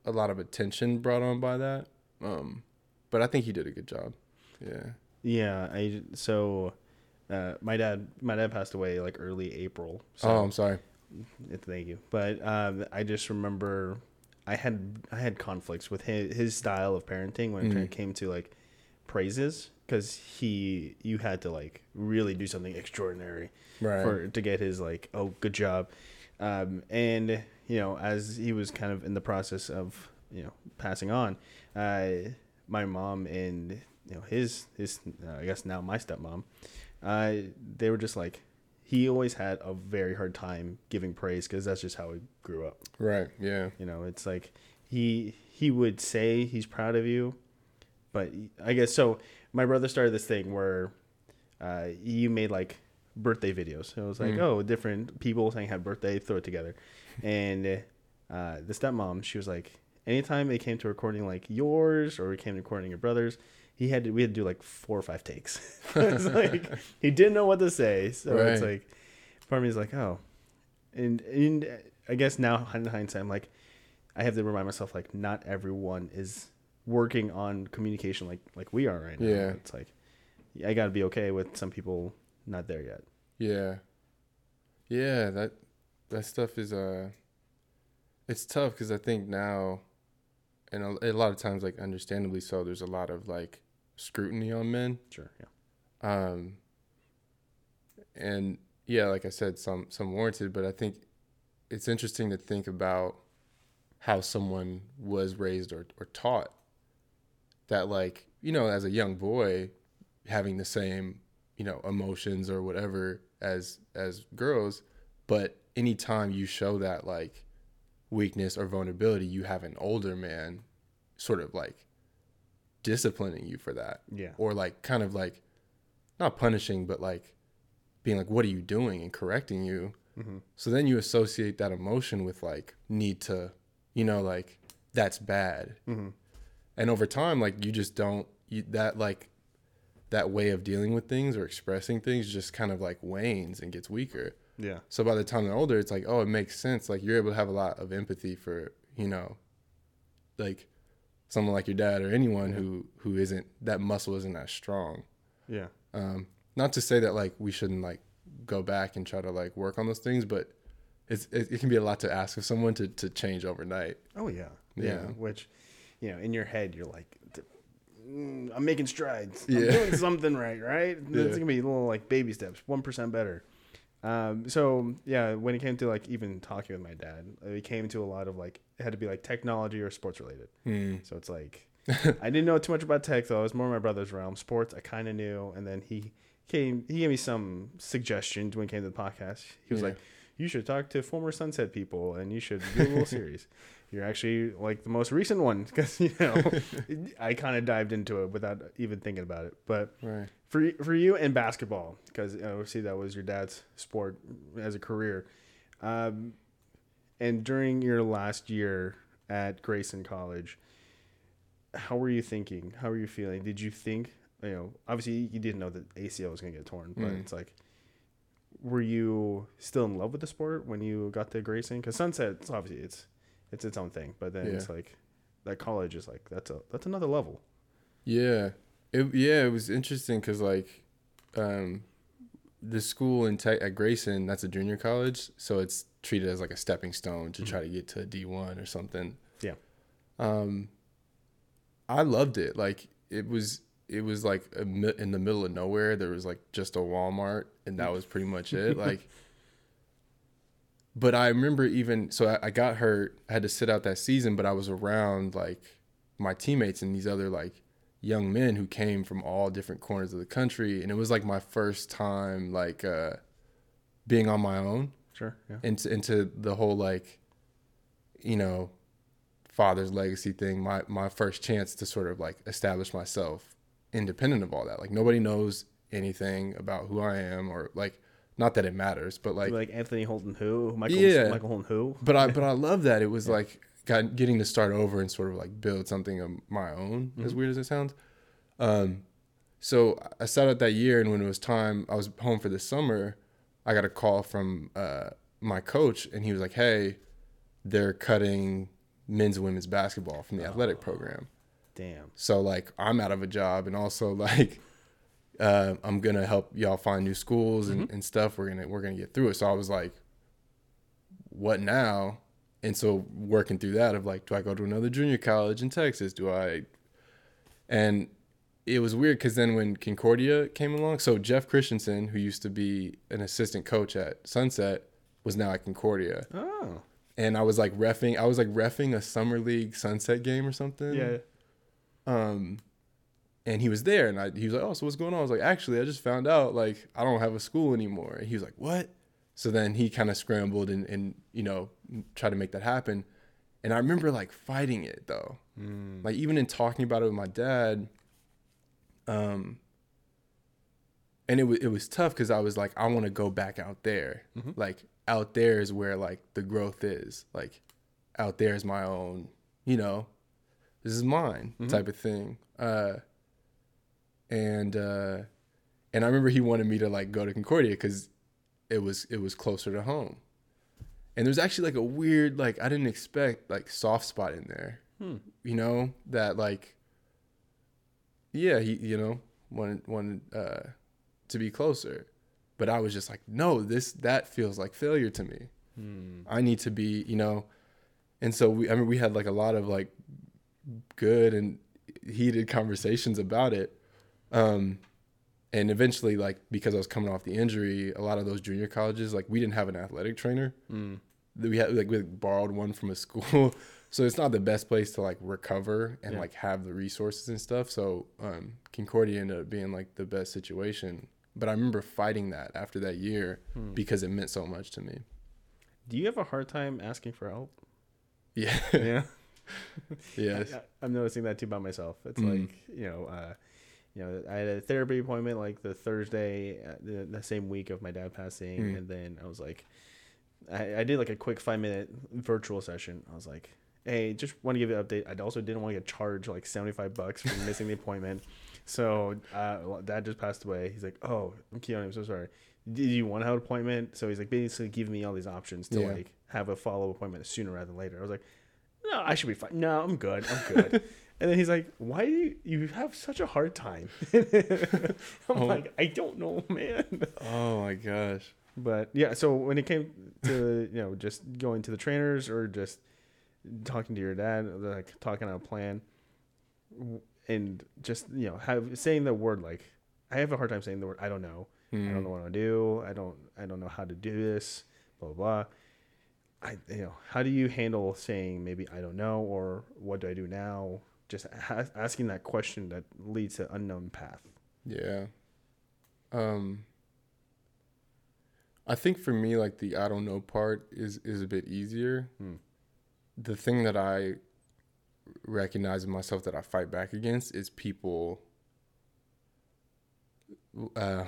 a lot of attention brought on by that. Um, but I think he did a good job. Yeah. Yeah, I so uh, my dad my dad passed away like early April. So oh, I'm sorry. Thank you. But um, I just remember I had I had conflicts with his, his style of parenting when Mm. it came to like praises because he you had to like really do something extraordinary Right. for to get his like oh good job um, and you know as he was kind of in the process of you know passing on uh, my mom and you know his his uh, i guess now my stepmom uh, they were just like he always had a very hard time giving praise because that's just how he grew up right. Yeah. you know it's like he he would say he's proud of you but i guess so my brother started this thing where uh, you made like birthday videos it was like Mm. oh different people saying happy birthday throw it together and uh, the stepmom she was like anytime it came to recording like yours or it came to recording your brother's he had to we had to do like four or five takes *laughs* *laughs* it's like he didn't know what to say so it's like part of me is like oh and, and i guess now in hindsight i'm like I have to remind myself like not everyone is working on communication like like we are right now. Yeah. It's like I got to be okay with some people not there yet. Yeah. Yeah, that that stuff is uh it's tough cuz I think now and a, a lot of times like understandably so there's a lot of like scrutiny on men. Sure. Yeah. Um and yeah, like I said some some warranted, but I think it's interesting to think about how someone was raised or or taught that like, you know, as a young boy having the same, you know, emotions or whatever as as girls, but anytime you show that like weakness or vulnerability, you have an older man sort of like disciplining you for that Yeah. or like kind of like not punishing but like being like what are you doing and correcting you Mm-hmm. so then you associate that emotion with like need to you know like that's bad Mm-hmm. and over time like you just don't you, that like that way of dealing with things or expressing things just kind of like wanes and gets weaker Yeah. so by the time they're older it's like oh it makes sense like you're able to have a lot of empathy for you know like someone like your dad or anyone who who isn't that muscle isn't as strong Yeah. um not to say that like we shouldn't like go back and try to like work on those things but it's it, it can be a lot to ask of someone to to change overnight Oh yeah. Yeah. Yeah. Which, you know, in your head you're like, "Mm, I'm making strides. I'm Yeah. doing something right. Right. *laughs* Yeah. It's gonna be little like baby steps, one percent better. Um, so yeah, when it came to like even talking with my dad, it came to a lot of like it had to be like technology or sports related. Hmm. So it's like I didn't know too much about tech though. It was more my brother's realm. Sports I kind of knew, and then he came. He gave me some suggestions when it came to the podcast. He was Yeah. like, "You should talk to former Sunset people, and you should do a little *laughs* series." You're actually like the most recent one because *laughs* you know I kind of dived into it without even thinking about it. But right for for you and basketball because obviously that was your dad's sport as a career um, and during your last year at grayson college how were you thinking how were you feeling did you think you know obviously you didn't know that acl was going to get torn but Mm. it's like were you still in love with the sport when you got to grayson because sunset it's obviously it's it's its own thing but then it's like that college is like that's a that's another level Yeah, it yeah it was interesting because like, um, the school in tech at Grayson that's a junior college, so it's treated as like a stepping stone to try to get to D one or something. Yeah. Um, I loved it. Like it was it was like in the middle of nowhere. There was like just a Walmart, and that was pretty much *laughs* it. Like. But I remember even so I, I got hurt. I had to sit out that season, but I was around like my teammates and these other like young men who came from all different corners of the country and it was like my first time like uh being on my own Sure. Yeah. into into the whole like you know father's legacy thing my my first chance to sort of like establish myself independent of all that like nobody knows anything about who I am or like not that it matters but like Like, Anthony Holton who Michael Yeah. Michael Holton, who. *laughs* but I but I love that it was like got, getting to start over and sort of like build something of my own. As weird as it sounds, um, so I sat out that year, and when it was time, I was home for the summer. I got a call from uh, my coach, and he was like, "Hey, they're cutting men's and women's basketball from the athletic program." Damn. So like I'm out of a job, and also *laughs* like uh, I'm gonna help y'all find new schools and, and stuff. We're gonna we're gonna get through it. So I was like, what now? And so working through that of like, do I go to another junior college in Texas? Do I? And it was weird because then when Concordia came along, so Jeff Christensen, who used to be an assistant coach at Sunset, was now at Concordia, Oh. and I was like refing. I was like refing a summer league Sunset game or something Yeah. um and he was there and I, he was like oh so what's going on? I was like actually i just found out like i don't have a school anymore. And he was like what? So then he kind of scrambled and, and you know tried to make that happen. And i remember like fighting it though. Like even in talking about it with my dad um and it, was it was tough because i was like i want to go back out there. Like out there is where like the growth is. Like out there is my own you know this is mine type of thing. Uh and uh and i remember he wanted me to like go to concordia because it was it was closer to home. And there's actually like a weird like i didn't expect like soft spot in there. You know that like yeah he you know wanted wanted uh to be closer. But i was just like no this that feels like failure to me. I need to be you know? And so we i mean we had like a lot of like good and heated conversations about it um and eventually like because i was coming off the injury a lot of those junior colleges like we didn't have an athletic trainer we had like we borrowed one from a school *laughs* so it's not the best place to like recover and Yeah. like have the resources and stuff so um concordia ended up being like the best situation but i remember fighting that after that year because it meant so much to me Do you have a hard time asking for help? *laughs* yeah Yeah. yes *laughs* I, I'm noticing that too by myself. It's Mhm. like you know, uh, you know, I had a therapy appointment like the Thursday, uh, the, the same week of my dad passing, Mm. and then I was like, I, I did like a quick five minute virtual session. I was like, hey, just want to give you an update. I also didn't want to get charged like 75 bucks for missing the appointment. So uh, dad just passed away. He's like, oh, I'm Keoni, I'm so sorry. Did you want to have an appointment? So he's like basically giving me all these options to Yeah. like have a follow up appointment sooner rather than later. I was like, no, I should be fine. No, I'm good. I'm good. *laughs* and then he's like, why do you, you have such a hard time? *laughs* I'm Oh. like, I don't know, man. oh my gosh But yeah, so when it came to you know just going to the trainers or just talking to your dad, like talking out a plan, and just you know have saying the word like I have a hard time saying the word I don't know. I Mm. don't know what to do. I don't I don't know how to do this. Blah blah. blah. I you know how do you handle saying maybe I don't know or what do I do now? Just ha- asking that question that leads to unknown path. Yeah. Um I think for me like the I don't know part is is a bit easier. Hmm. The thing that I recognize in myself that I fight back against is people uh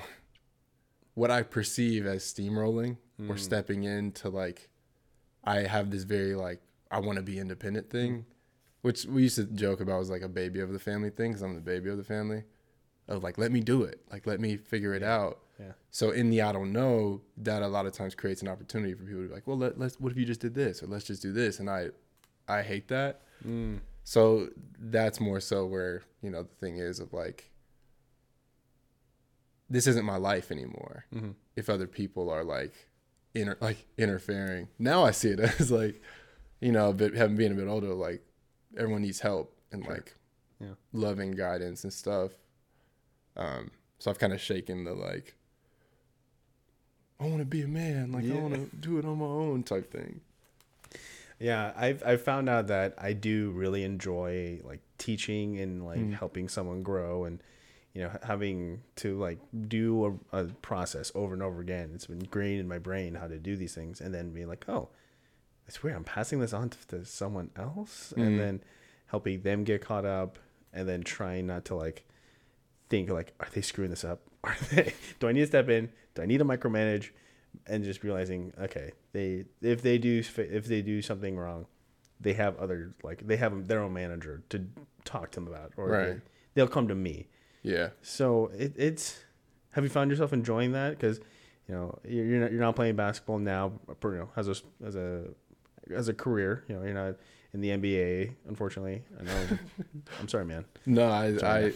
what I perceive as steamrolling or Mm. stepping into like I have this very like I want to be independent thing, which we used to joke about was like a baby of the family thing because I'm the baby of the family. Of like, let me do it, like let me figure it out. Yeah. So in the I don't know, that a lot of times creates an opportunity for people to be like, well, let, let's what if you just did this or let's just do this, and I, I hate that. Mm. So that's more so where you know the thing is of like, this isn't my life anymore. Mhm. If other people are like, inter- like interfering, now I see it *laughs* as like, you know, but having being a bit older, like everyone needs help and Sure. like, Yeah. loving guidance and stuff. Um, so I've kind of shaken the like, I want to be a man, like I want to do it on my own type thing. Yeah, I've I've found out that I do really enjoy like teaching and like Mm. helping someone grow and you know having to like do a, a process over and over again. It's been ingrained in my brain how to do these things, and then being like, oh, it's weird. I'm passing this on to, to someone else, Mm. and then helping them get caught up, and then trying not to like think like, are they screwing this up? *laughs* Are they? Do I need to step in? Do I need to micromanage? And just realizing, okay, they if they do if they do something wrong, they have other like they have their own manager to talk to them about, or Right. they, they'll come to me. Yeah. So it, it's have you found yourself enjoying that? Because you know you're you're not, you're not playing basketball now, you know, as a as a as a career. You know, you're not in the NBA, unfortunately. I know. *laughs* I'm sorry, man. No, I, Sorry. I,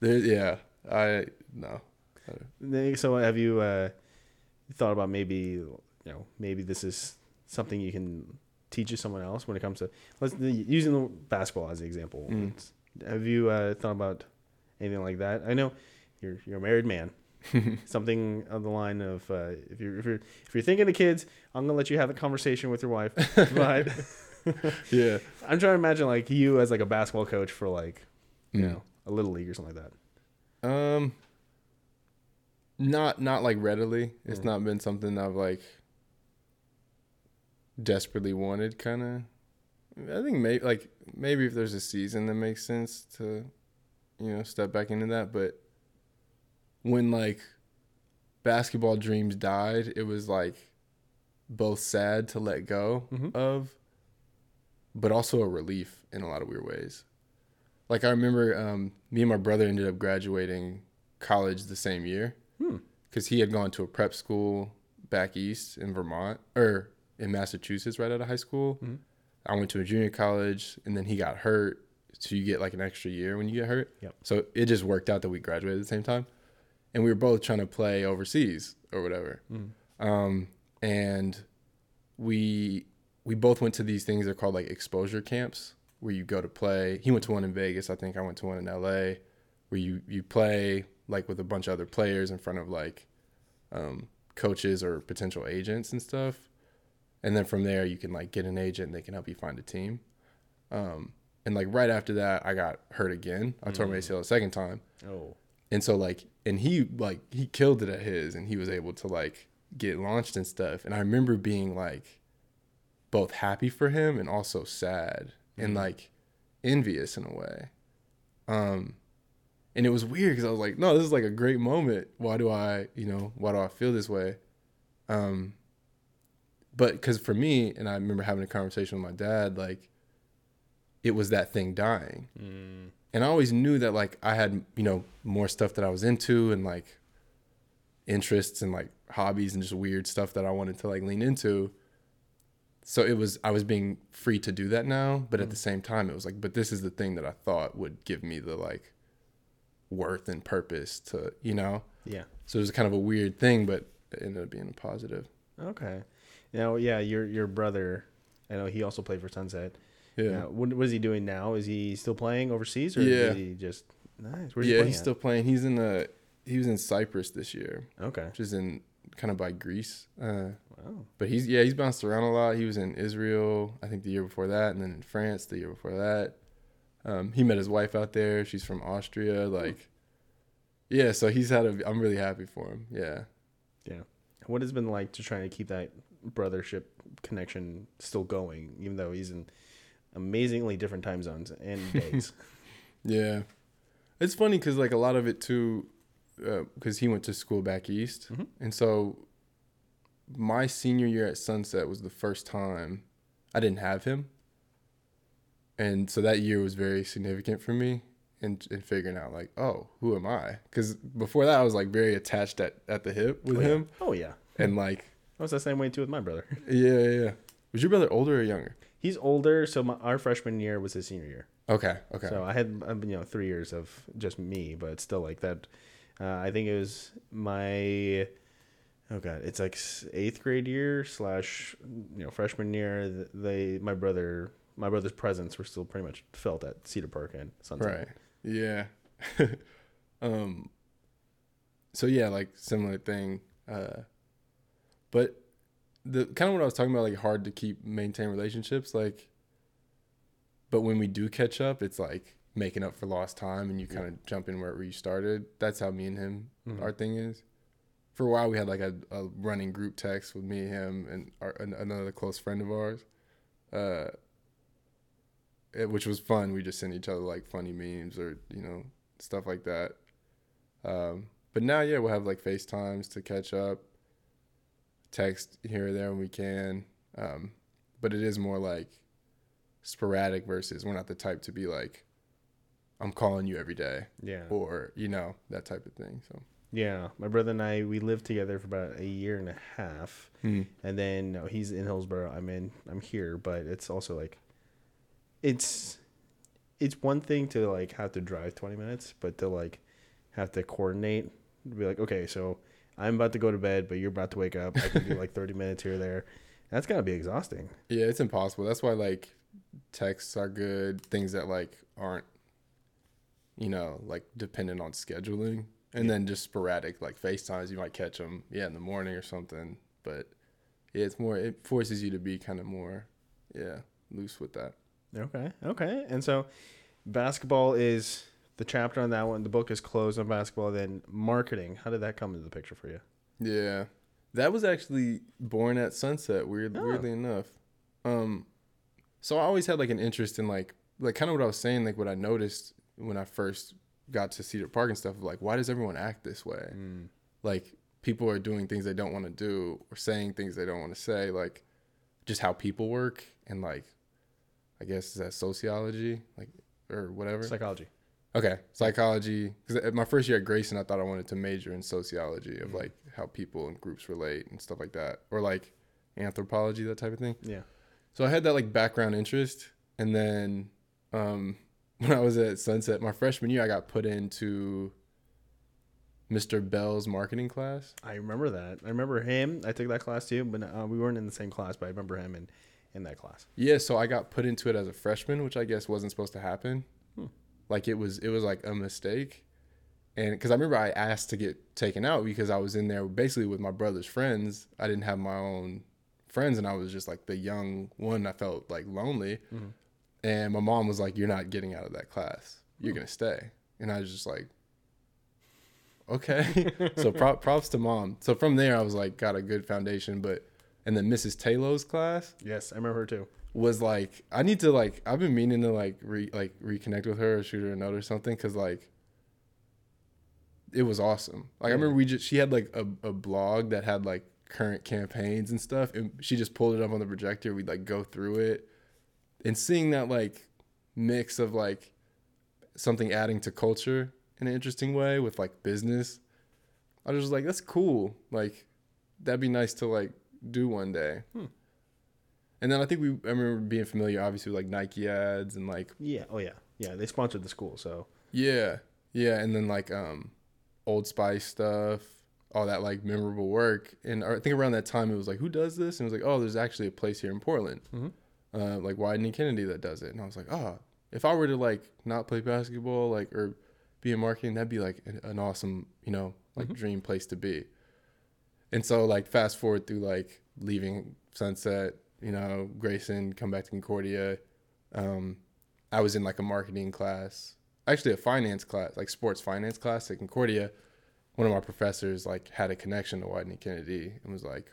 there, yeah, I no. Then- So have you uh, thought about maybe you know maybe this is something you can teach someone else when it comes to let's using the basketball as an example. Mm. Have you uh, thought about anything like that? I know you're you're a married man. *laughs* something on the line of uh, if you're if you're if you're thinking of kids, I'm gonna let you have a conversation with your wife. *laughs* But *laughs* Yeah. I'm trying to imagine like you as like a basketball coach for like you Mm. know a little league or something like that. Um. Not not like readily. It's Mm. not been something I've like desperately wanted. Kind of. I think maybe like maybe if there's a season that makes sense to, you know, step back into that. But when like basketball dreams died, it was like both sad to let go Mhm. of, but also a relief in a lot of weird ways. Like I remember, um, me and my brother ended up graduating college the same year Hmm. because he had gone to a prep school back east in Vermont or in Massachusetts right out of high school. Mhm. I went to a junior college and then he got hurt. So you get like an extra year when you get hurt. Yep. So it just worked out that we graduated at the same time. And we were both trying to play overseas or whatever. Mm. Um, and we we both went to these things they're called like exposure camps where you go to play. He went to one in Vegas, I think I went to one in LA where you you play like with a bunch of other players in front of like um, coaches or potential agents and stuff. And then from there you can like get an agent and they can help you find a team. Um, and like right after that I got hurt again. I tore my Mm. ACL a second time. Oh. And so like and he like he killed it at his and he was able to like get launched and stuff. And I remember being like both happy for him and also sad and Mhm. like envious in a way. Um and it was weird because I was like, no, this is like a great moment. Why do I, you know, why do I feel this way? Um but because for me, and I remember having a conversation with my dad, like it was that thing dying Mm. And I always knew that like I had you know more stuff that I was into and like interests and like hobbies and just weird stuff that I wanted to like lean into. So it was I was being free to do that now, but at the mm. same time it was like but this is the thing that I thought would give me the like worth and purpose to, you know. Yeah. So it was kind of a weird thing, but it ended up being a positive. Okay. Now, yeah, your your brother, I know he also played for Sunset. Yeah. What, what is he doing now? Is he still playing overseas, or Yeah. is he just nice? Where's he yeah, playing he's at? still playing. He's in the he was in Cyprus this year, okay. which is in kind of by Greece. Uh Wow. But he's yeah, he's bounced around a lot. He was in Israel, I think the year before that, and then in France the year before that. Um, he met his wife out there. She's from Austria. Like, yeah, so he's had a. I'm really happy for him. Yeah. Yeah. What has it been like to try to keep that brothership connection still going, even though he's in amazingly different time zones and *laughs* days? Yeah, it's funny because like a lot of it too, because he went to school back east, Mhm. and so my senior year at Sunset was the first time I didn't have him, and so that year was very significant for me And, and figuring out like, oh, who am I? Because before that I was like very attached at at the hip with oh, yeah. him, Oh yeah. and like, I was the same way too with my brother. *laughs* yeah, yeah, yeah. Was your brother older or younger? He's older, so my, our freshman year was his senior year. Okay, okay, So I had um, you know three years of just me, but still like that. Uh, I think it was my oh god, it's like eighth grade year slash you know freshman year. They my brother my brother's presence were still pretty much felt at Cedar Park and Sunset. Right. Yeah. *laughs* um so yeah, like similar thing. Uh but the kind of what I was talking about, like hard to keep maintain relationships, like. But when we do catch up, it's like making up for lost time, and you kind of jump in wherever you started. That's how me and him Mhm. our thing is. For a while, we had like a, a running group text with me, him, and our, an, another close friend of ours, uh, it, which was fun. We just sent each other like funny memes or you know stuff like that. Um, but now, yeah, we'll have like FaceTimes to catch up, text here or there when we can. Um, but it is more like sporadic versus we're not the type to be like, I'm calling you every day Yeah. or you know that type of thing. So. Yeah. My brother and I, we lived together for about a year and a half. Hmm. And then no, he's in Hillsboro. I'm in. I'm here, but it's also like, it's, it's one thing to like have to drive 20 minutes, but to like have to coordinate, be like, okay, so I'm about to go to bed, but you're about to wake up. I can do like 30 minutes here or there. That's gotta be exhausting. Yeah, it's impossible. That's why like texts are good. Things that like aren't, you know, like dependent on scheduling, and Yeah. then just sporadic like FaceTimes. You might catch them, yeah, in the morning or something. But yeah, it's more. It forces you to be kind of more, yeah, loose with that. Okay. Okay. And so basketball is the chapter on that one. The book is closed on basketball. Then marketing. How did that come into the picture for you? Yeah, that was actually born at Sunset. Weird, Oh. weirdly enough. Um, so I always had like an interest in like like kind of what I was saying, like what I noticed when I first got to Cedar Park and stuff. Like, why does everyone act this way? Like people are doing things they don't want to do or saying things they don't want to say. Like just how people work and like I guess is that sociology like or whatever. Psychology. Okay, psychology. Because my first year at Grayson, I thought I wanted to major in sociology of Mhm. like how people and groups relate and stuff like that, or like anthropology, that type of thing. Yeah. So I had that like background interest, and then um, *laughs* when I was at Sunset, my freshman year, I got put into Mr. Bell's marketing class. I remember that. I remember him. I took that class too, but uh, we weren't in the same class. But I remember him in, in that class. Yeah, so I got put into it as a freshman, which I guess wasn't supposed to happen. Like it was, it was like a mistake, and because I remember I asked to get taken out because I was in there basically with my brother's friends. I didn't have my own friends, and I was just like the young one. I felt like lonely, Mhm. and my mom was like, "You're not getting out of that class. You're Hmm. gonna stay." And I was just like, "Okay." *laughs* so prop, props to mom. So from there, I was like, got a good foundation, but. And then Mrs. Taylor's class, Yes, I remember her too. Was like I need to like I've been meaning to like re like reconnect with her or shoot her a note or something because like it was awesome. Like I remember we just she had like a, a blog that had like current campaigns and stuff and she just pulled it up on the projector. We'd like go through it and seeing that like mix of like something adding to culture in an interesting way with like business. I was just like that's cool. Like that'd be nice to like do one day. Hmm. And then I think we I remember being familiar obviously with like Nike ads and like Yeah. Oh yeah. Yeah. They sponsored the school, so yeah, yeah, and then like um Old Spice stuff, all that like memorable work. And I think around that time it was like who does this? And it was like oh, there's actually a place here in Portland, Mhm. uh, like Wieden+Kennedy that does it. And I was like oh, if I were to like not play basketball like or be in marketing, that'd be like an, an awesome you know like Mhm. dream place to be. And so like fast forward through like leaving Sunset, you know, Grayson, come back to Concordia. Um, I was in like a marketing class, actually a finance class, like sports finance class at Concordia. One of my professors like had a connection to Wieden+Kennedy and was like,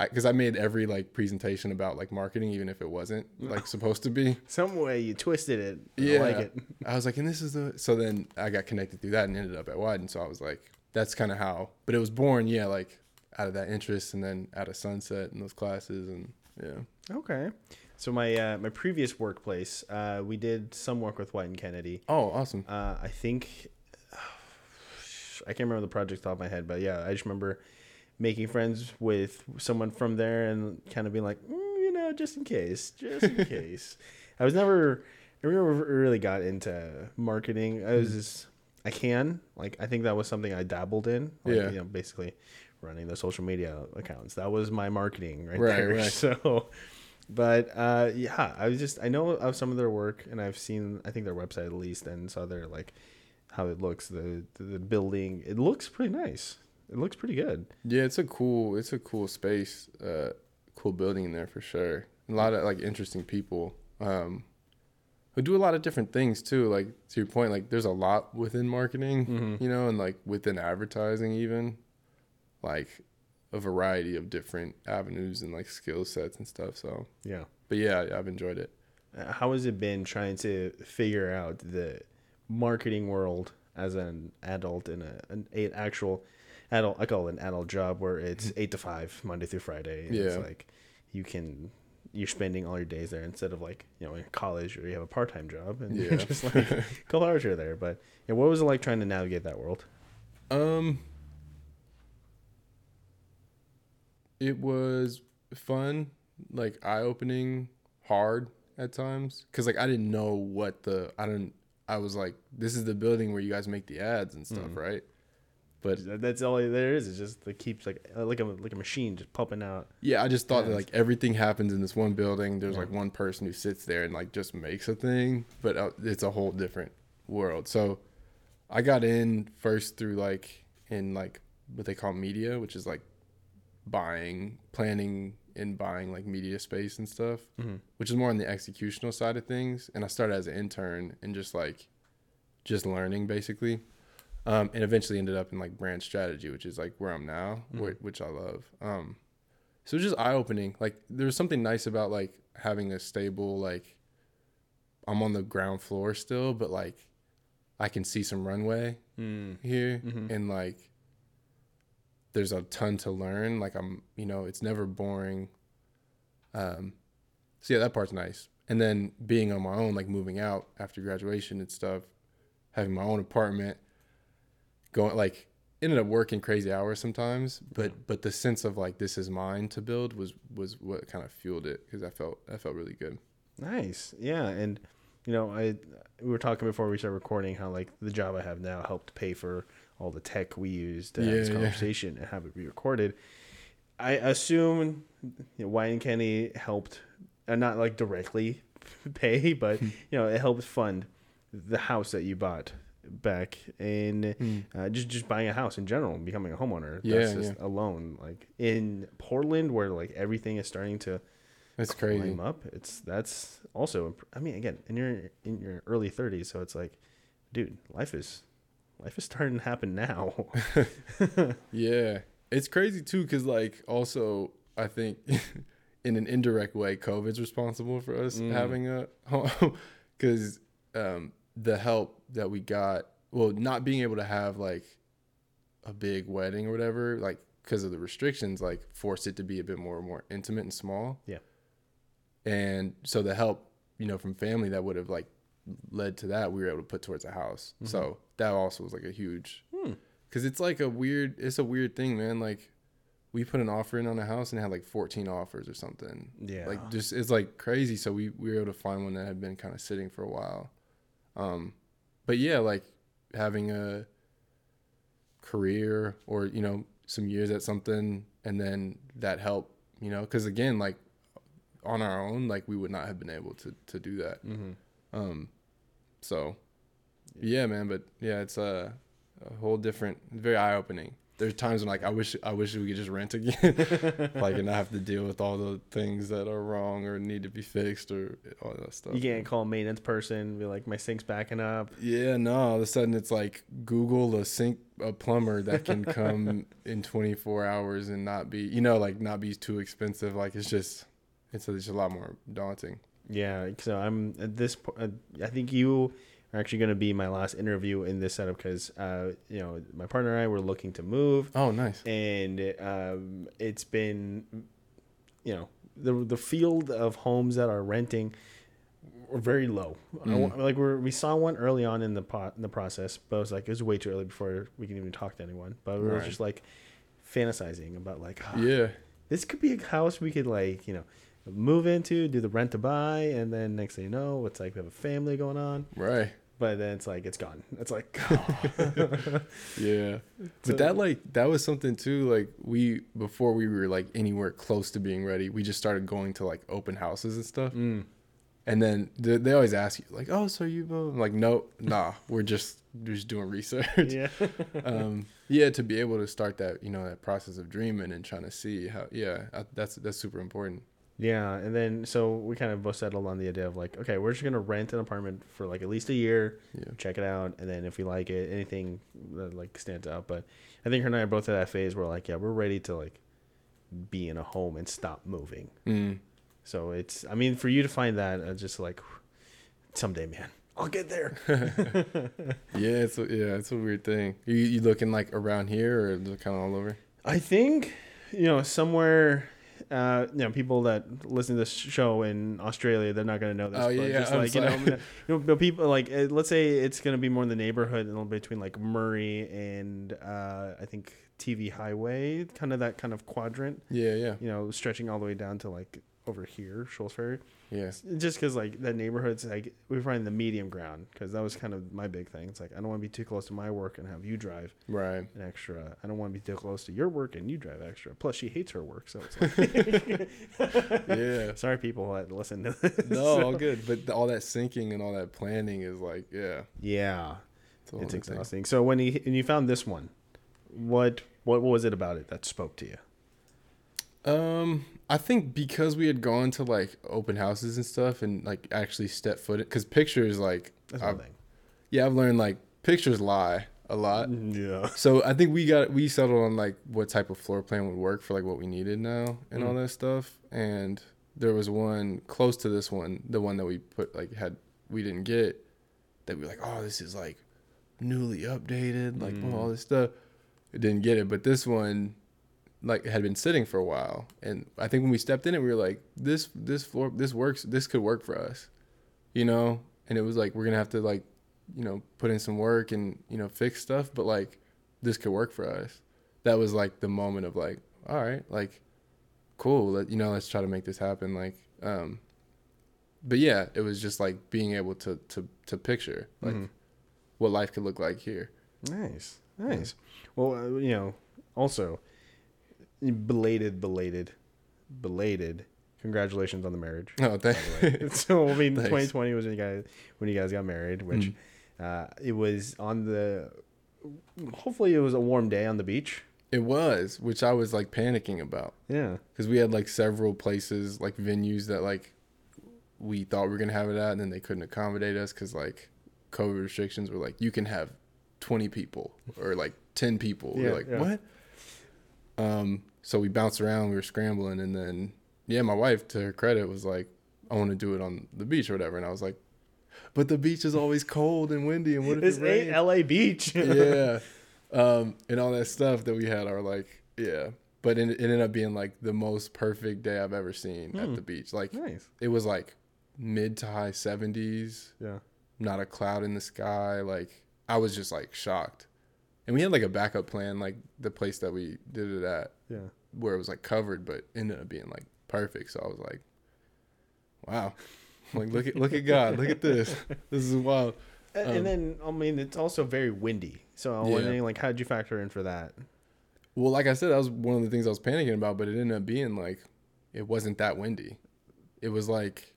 because I, made every like presentation about like marketing, even if it wasn't like *laughs* supposed to be. some way you twisted it. Yeah. I like it. I was like, and this is the so then I got connected through that and ended up at Wieden. So I was like, that's kind of how. But it was born, yeah, like out of that interest and then out of Sunset and those classes and yeah. Okay. So my uh, my previous workplace, uh, we did some work with Wieden+Kennedy. Oh, awesome. Uh, I think *sighs* I can't remember the project off top of my head, but yeah, I just remember making friends with someone from there and kind of being like, mm, you know, just in case, just in *laughs* case. I was never, I never really got into marketing. I was Mhm. just, I can like, I think that was something I dabbled in. Like, Yeah. You know, basically running the social media accounts. That was my marketing right, Right, there. *laughs* right. So. But uh, yeah, I was just I know of some of their work, and I've seen I think their website at least, and saw their like how it looks, the the building. It looks pretty nice. it looks pretty good. Yeah, it's a cool it's a cool space, uh, cool building in there for sure. A lot of like interesting people. Um, who do a lot of different things too. Like to your point, like there's a lot within marketing, Mhm. you know, and like within advertising even, like a variety of different avenues and like skill sets and stuff. So, Yeah. but yeah, I've enjoyed it. Uh, How has it been trying to figure out the marketing world as an adult in a an, a actual adult? I call it an adult job where it's eight to five Monday through Friday. And It's Yeah. like you can you're spending all your days there instead of like you know in college or you have a part time job and you're Yeah. *laughs* just like a couple hours or there. But yeah, what was it like trying to navigate that world? Um, it was fun, like eye opening, hard at times, cause like I didn't know what the I don't. I was like, this is the building where you guys make the ads and stuff, Mhm. right? But That's all there is. It just it keeps like uh, like a like a machine just pumping out. yeah, I just thought that like everything happens in this one building. There's Yeah. like one person who sits there and like just makes a thing, but uh, it's a whole different world. So I got in first through like in like what they call media, which is like buying, planning and buying like media space and stuff, Mhm. which is more on the executional side of things. And I started as an intern and just like just learning basically. Um, and eventually ended up in like brand strategy, which is like where I'm now, whi- which I love. Um, so just eye opening. Like there's something nice about like having a stable like I'm on the ground floor still, but like I can see some runway Mm. here Mhm. and like there's a ton to learn. Like i'm you know it's never boring. Um so yeah that part's nice. And then being on my own like moving out after graduation and stuff having my own apartment going like ended up working crazy hours sometimes but but the sense of like this is mine to build was was what kind of fueled it because i felt i felt really good. Nice. Yeah, and you know, I we were talking before we started recording how like the job I have now helped pay for all the tech we use to have this Yeah, yeah. conversation and have it re-recorded. I assume you know, Wieden+Kennedy helped, uh, not like directly *laughs* pay, but Hmm. you know, it helped fund the house that you bought back in uh, just just buying a house in general, and becoming a homeowner. Yeah, That's just alone. Like in Portland, where like everything is starting to it's crazy up. It's that's also. I mean, again, in your in your early thirties, so it's like, dude, life is life is starting to happen now. *laughs* Yeah, it's crazy too, cause like also I think *laughs* in an indirect way, COVID's responsible for us Mm. having a home, *laughs* cause um, the help that we got, well, not being able to have like a big wedding or whatever, like because of the restrictions, like forced it to be a bit more more intimate and small. Yeah. and so the help, you know, from family that would have like led to that, we were able to put towards a house. Mhm. So that also was like a huge Hmm. Cause it's like a weird, it's a weird thing, man. Like, we put an offer in on a house and it had like 14 offers or something. Yeah. Like, just it's like crazy. So we, we were able to find one that had been kind of sitting for a while. Um, but yeah, like having a career or you know some years at something, and then that help, you know, because again, like on our own, like we would not have been able to to do that. mm-hmm. Um, so yeah, man. But yeah, it's a, a whole different, very eye opening. There's times when like I wish I wish we could just rent again, *laughs* like and not have to deal with all the things that are wrong or need to be fixed or all that stuff. You can't call a maintenance person, be like, my sink's backing up. Yeah, no. All of a sudden, it's like Google a sink a plumber that can *laughs* come in 24 hours and not be, you know, like not be too expensive. Like it's just, it's just a lot more daunting. Yeah. So I'm at this point. Uh, I think you are actually going to be my last interview in this setup because, uh, you know, my partner and I were looking to move. Oh, nice. and um, it's been, you know, the the field of homes that are renting are very low. Mm. wa- like we we saw one early on in the pot in the process, but it was like it was way too early before we can even talk to anyone. But we were Right. just like fantasizing about like "Ah, Yeah. this could be a house we could like you know move into, do the rent to buy, and then next thing you know, it's like we have a family going on. Right. But then it's like it's gone. *laughs* It's like *laughs* Yeah. *laughs* So- But that like that was something too. Like we before we were like anywhere close to being ready, we just started going to like open houses and stuff. mm, And then they, they always ask you like, "Oh, so you?" uh," I'm like, "No, nah, we're just just doing research. yeah. um, yeah, to be able to start that, you know, that process of dreaming and trying to see how, yeah, I, that's that's super important. Yeah, and then so we kind of both settled on the idea of like, okay, we're just gonna rent an apartment for like at least a year, Yeah. check it out, and then if we like it, anything that like stands out. But I think her and I are both at that phase where like, yeah, we're ready to like be in a home and stop moving. Mm. So it's, I mean, for you to find that, uh, just like someday, man, I'll get there. *laughs* *laughs* Yeah, it's a, yeah, it's a weird thing. You you looking like around here or kind of all over? I think, you know, somewhere. Uh, you know, people that listen to this show in Australia, they're not gonna know this. Oh, but yeah, just like you know, you know, but people like uh, let's say it's gonna be more in the neighborhood, and between like Murray and uh, I think TV Highway, kind of that kind of quadrant. Yeah, yeah, You know, stretching all the way down to like over here, Scholls Ferry. Yeah. Just because like that neighborhood's like we find the medium ground because that was kind of my big thing. It's like I don't want to be too close to my work and have you drive Right. an extra. I don't want to be too close to your work and you drive extra. Plus, she hates her work, so it's like, *laughs* *laughs* Yeah. sorry, people that listen to this. No, all *laughs* good. But all that syncing and all that planning is like, yeah, Yeah, it's, it's new thing. exhausting. So when you when you found this one, what what was it about it that spoke to you? Um, I think because we had gone to like open houses and stuff and like actually step foot because pictures like That's I've- one thing. yeah I've learned like pictures lie a lot. Yeah. So I think we got we settled on like what type of floor plan would work for like what we needed now and all Mm. that stuff. And there was one close to this one, the one that we put like had we didn't get that we were like, oh, this is like newly updated, like Mm. all this stuff. We didn't get it, but this one like had been sitting for a while, and I think when we stepped in it, we were like, this this floor this works, this could work for us, you know. And it was like we're gonna have to like you know put in some work and you know fix stuff but like this could work for us that was like the moment of like all right like cool let, you know let's try to make this happen like um but yeah it was just like being able to to to picture like Mhm. what life could look like here Nice, nice. Well, uh, you know, also belated, belated, belated. Congratulations on the marriage. oh by thank the *laughs* so I mean, Thanks. 2020 was when you guys when you guys got married, which Mm. uh, it was on the. Hopefully, it was a warm day on the beach. it was which i was like panicking about Yeah. because we had like several places like venues that like we thought we were gonna have it at and then they couldn't accommodate us because like covid restrictions were like you can have 20 people or like 10 people Yeah, we're like yeah. what um so we bounced around we were scrambling and then yeah my wife to her credit was like i want to do it on the beach or whatever and i was like but the beach is always cold and windy and what if This it ain't rains? LA Beach. *laughs* yeah um and all that stuff that we had are like yeah but it, it ended up being like the most perfect day i've ever seen Hmm. at the beach like nice. it was like mid to high 70s Yeah. not a cloud in the sky like i was just like shocked and we had like a backup plan like the place that we did it at Yeah. where it was like covered but ended up being like perfect so i was like wow *laughs* like look at look at god look at this *laughs* this is wild Um, and then I mean, it's also very windy. So I'm Yeah. wondering, like, how did you factor in for that? Well, like I said, that was one of the things I was panicking about, but it ended up being like it wasn't that windy. It was like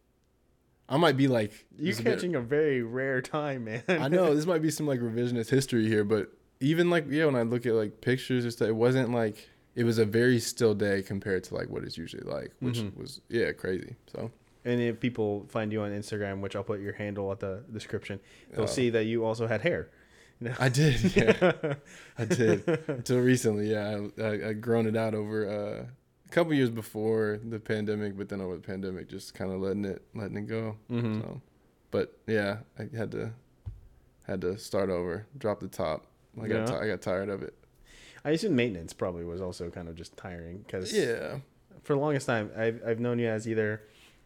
I might be like You're is a bit- catching a very rare time, man. I know *laughs* this might be some like revisionist history here, but even like yeah, when I look at like pictures and stuff, it wasn't like it was a very still day compared to like what it's usually like, which Mhm. was yeah crazy. So And if people find you on Instagram, which I'll put your handle at the description, they'll uh, see that you also had hair. I did, *laughs* yeah, I did until recently. Yeah, I, I, I grown it out over uh, a couple years before the pandemic, but then over the pandemic, just kind of letting it letting it go. Mhm. So, but yeah, I had to had to start over, drop the top. I got Yeah. ti- got tired of it. I assume maintenance probably was also kind of just tiring because Yeah, for the longest time I've I've known you as either,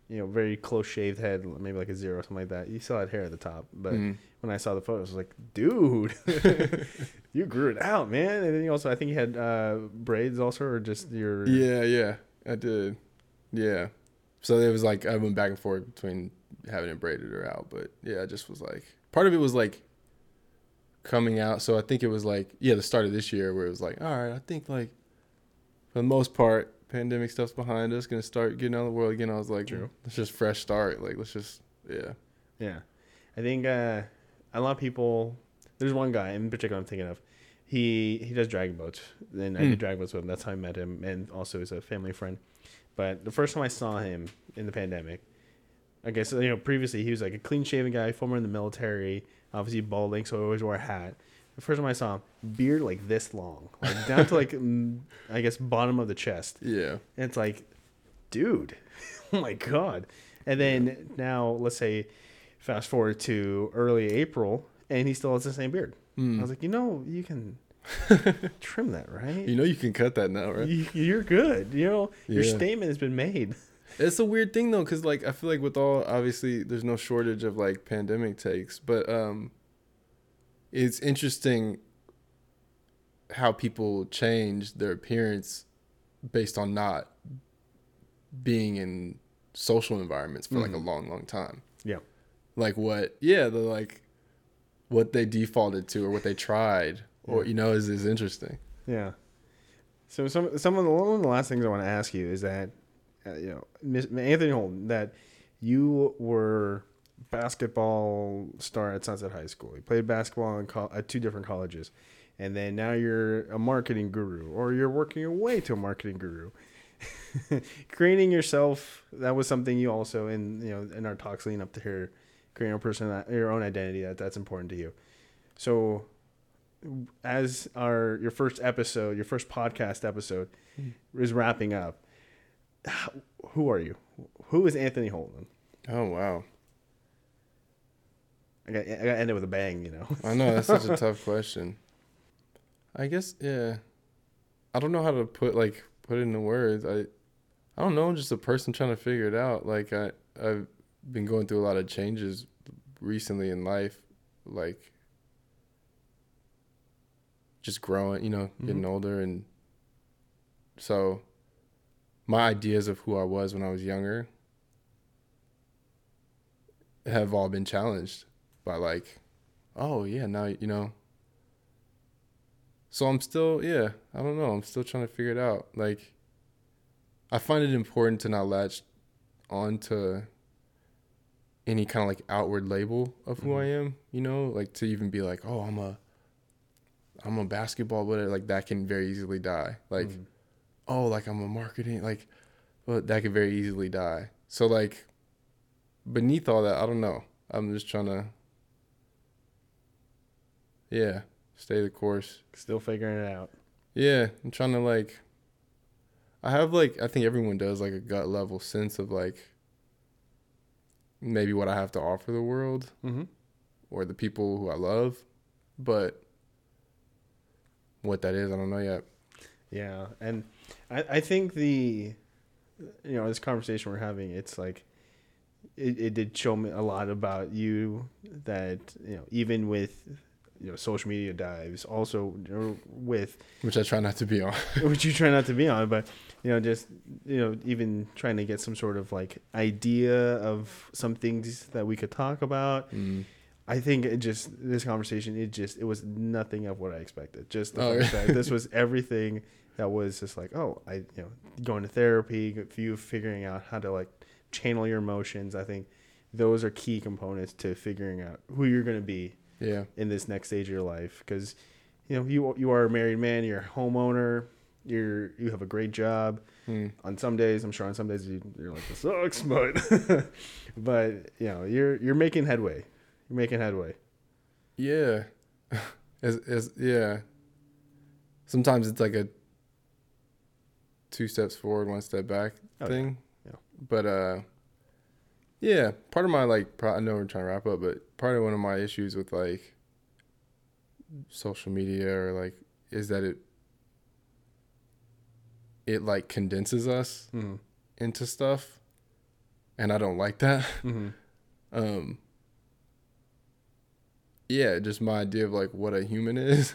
you know, very close shaved head, maybe like a zero, or something like that. You still had hair at the top, but Mhm. when I saw the photos, I was like, dude, *laughs* you grew it out, man. And then you also, I think you had uh, braids also, or just your yeah, yeah. I did. Yeah. So it was like I went back and forth between having it braided or out, but yeah, I just was like part of it was like coming out. So I think it was like yeah, the start of this year where it was like all right, I think like for the most part, pandemic stuff's behind us, gonna start getting out of the world again. I was like, True. let's just fresh start. Like let's just yeah. Yeah, I think uh, a lot of people there's one guy in particular I'm thinking of. He he does dragon boats, and I Hmm. did dragon boats with him. That's how I met him, and also he's a family friend. But the first time I saw him in the pandemic, I guess you know previously he was like a clean shaven guy, former in the military, obviously balding, so I always wore a hat. The first time I saw him, beard like this long, like down to like *laughs* mm, I guess bottom of the chest. Yeah. And it's like, dude, *laughs* oh my god. And then now let's say fast forward to early April and he still has the same beard. I Mm. was like, you know, you can *laughs* trim that, right? You know you can cut that now, right? You, you're good. You know, your statement has been made. It's a weird thing though, because like I feel like with all obviously there's no shortage of like pandemic takes, but um, it's interesting how people change their appearance based on not being in social environments for like a Mhm. long, long time. Yeah. Like what? Yeah, the like what they defaulted to or what they tried or you know is is interesting. Yeah. So some some of the one of the last things I want to ask you is that Uh, you know Anthony Holton that you were basketball star at Sunset High School. You played basketball in col- at two different colleges, and then now you're a marketing guru, or you're working your way to a marketing guru. *laughs* creating yourself that was something you also in you know in our talks leading up to here creating a person your own identity that that's important to you so as our your first episode, your first podcast episode mm. is wrapping up, *sighs* who are you? Who is Anthony Holton? Oh wow. I got I got to end it with a bang, you know. I know that's such a *laughs* tough question. I guess yeah. I don't know how to put like put it into words. I I don't know, I'm just a person trying to figure it out. Like I I've been going through a lot of changes recently in life, like just growing, you know, getting Mhm. older and so my ideas of who I was when I was younger have all been challenged by like oh yeah now you know. So i'm still yeah i don't know i'm still trying to figure it out. Like i find it important to not latch onto any kind of like outward label of who i am you know like to even be like oh i'm a i'm a basketball player like that can very easily die. Like Mhm. Oh like i'm a marketing like well that could very easily die so like beneath all that i don't know i'm just trying to yeah stay the course Still figuring it out. yeah i'm trying to like i have like i think everyone does like a gut level sense of like maybe what i have to offer the world Mm-hmm. or the people who i love but what that is i don't know yet Yeah, and I, I think the you know this conversation we're having, it's like it, it did show me a lot about you that you know even with you know social media dives, also you know, with which i try not to be on *laughs* which you try not to be on, but you know, just you know, even trying to get some sort of like idea of some things that we could talk about. Mm. I think it just this conversation, it just it was nothing of what I expected. Just the Oh, fact yeah. that this was everything that was just like, oh, I you know, going to therapy, you figuring out how to like channel your emotions. I think those are key components to figuring out who you're going to be yeah in this next stage of your life because you know you you are a married man you're a homeowner you're you have a great job Mm. on some days i'm sure on some days you, you're like this sucks *laughs* but but you know you're you're making headway you're making headway Yeah. *laughs* as as yeah. Sometimes it's like a two steps forward, one step back Oh, yeah. thing. Yeah. But uh yeah, part of my like pro- I know we're trying to wrap up, but part of one of my issues with like social media or like is that it it like condenses us mm-hmm. into stuff and I don't like that. Mm-hmm. *laughs* um yeah just my idea of like what a human is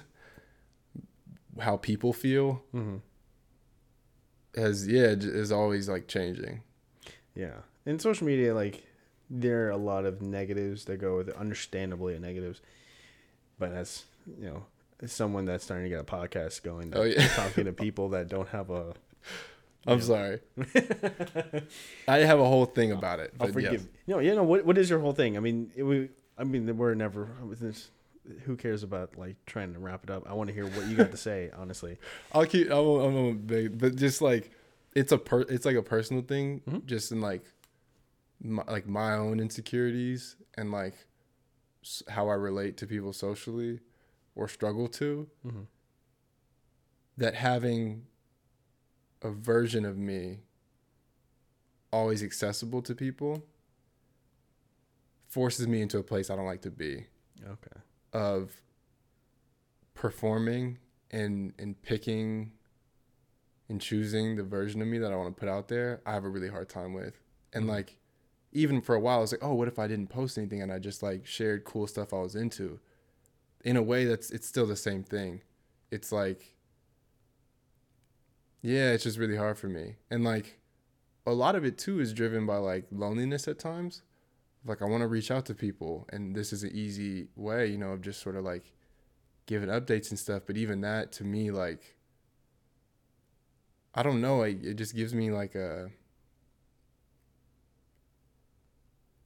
*laughs* how people feel Mm-hmm. Has yeah is always like changing yeah in social media like there are a lot of negatives that go with it understandably negatives but as you know as someone that's starting to get a podcast going Oh, yeah. *laughs* talking to people that don't have a i'm Yeah. sorry *laughs* i have a whole thing about it I'll forgive. yes. You know, you know what? What is your whole thing? I mean, it, we. I mean, we're never. This, who cares about like trying to wrap it up? I want to hear what you got to say. *laughs* Honestly, I'll keep. I won't, I won't big, but just like it's a per. It's like a personal thing, Mhm. just in like, my, like my own insecurities and like how I relate to people socially, or struggle to. Mhm. That having a version of me always accessible to people forces me into a place I don't like to be okay. Of performing and and picking and choosing the version of me that I want to put out there, I have a really hard time with. And Mhm. like even for a while I was like, "Oh, what if I didn't post anything and I just like shared cool stuff I was into?" In a way that's it's still the same thing. It's like yeah, it's just really hard for me. And like a lot of it too is driven by like loneliness at times like I want to reach out to people and this is an easy way, you know, of just sort of like giving updates and stuff, but even that to me like I don't know, like it just gives me like a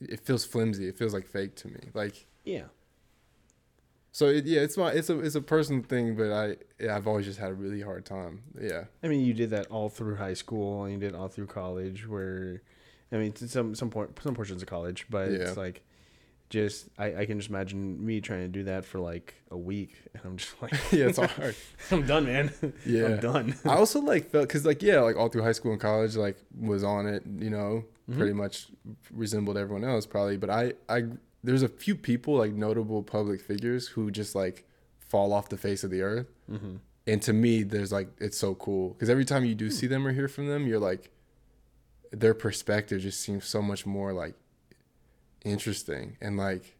it feels flimsy. It feels like fake to me. Like Yeah. so it, yeah, it's my it's a it's a personal thing, but I yeah, I've always just had a really hard time. Yeah. I mean, you did that all through high school, and you did all through college. Where, I mean, to some some point some portions of college, but Yeah. it's like, just I, I can just imagine me trying to do that for like a week, *laughs* and I'm just like, *laughs* yeah, it's hard. *laughs* I'm done, man. Yeah. I'm done. I also like felt because like yeah, like all through high school and college, like was on it, you know, Mhm. pretty much resembled everyone else probably. But I I there's a few people like notable public figures who just like fall off the face of the earth, mm-hmm. and to me, there's like it's so cool because every time you do see them or hear from them, you're like their perspective just seems so much more like interesting and like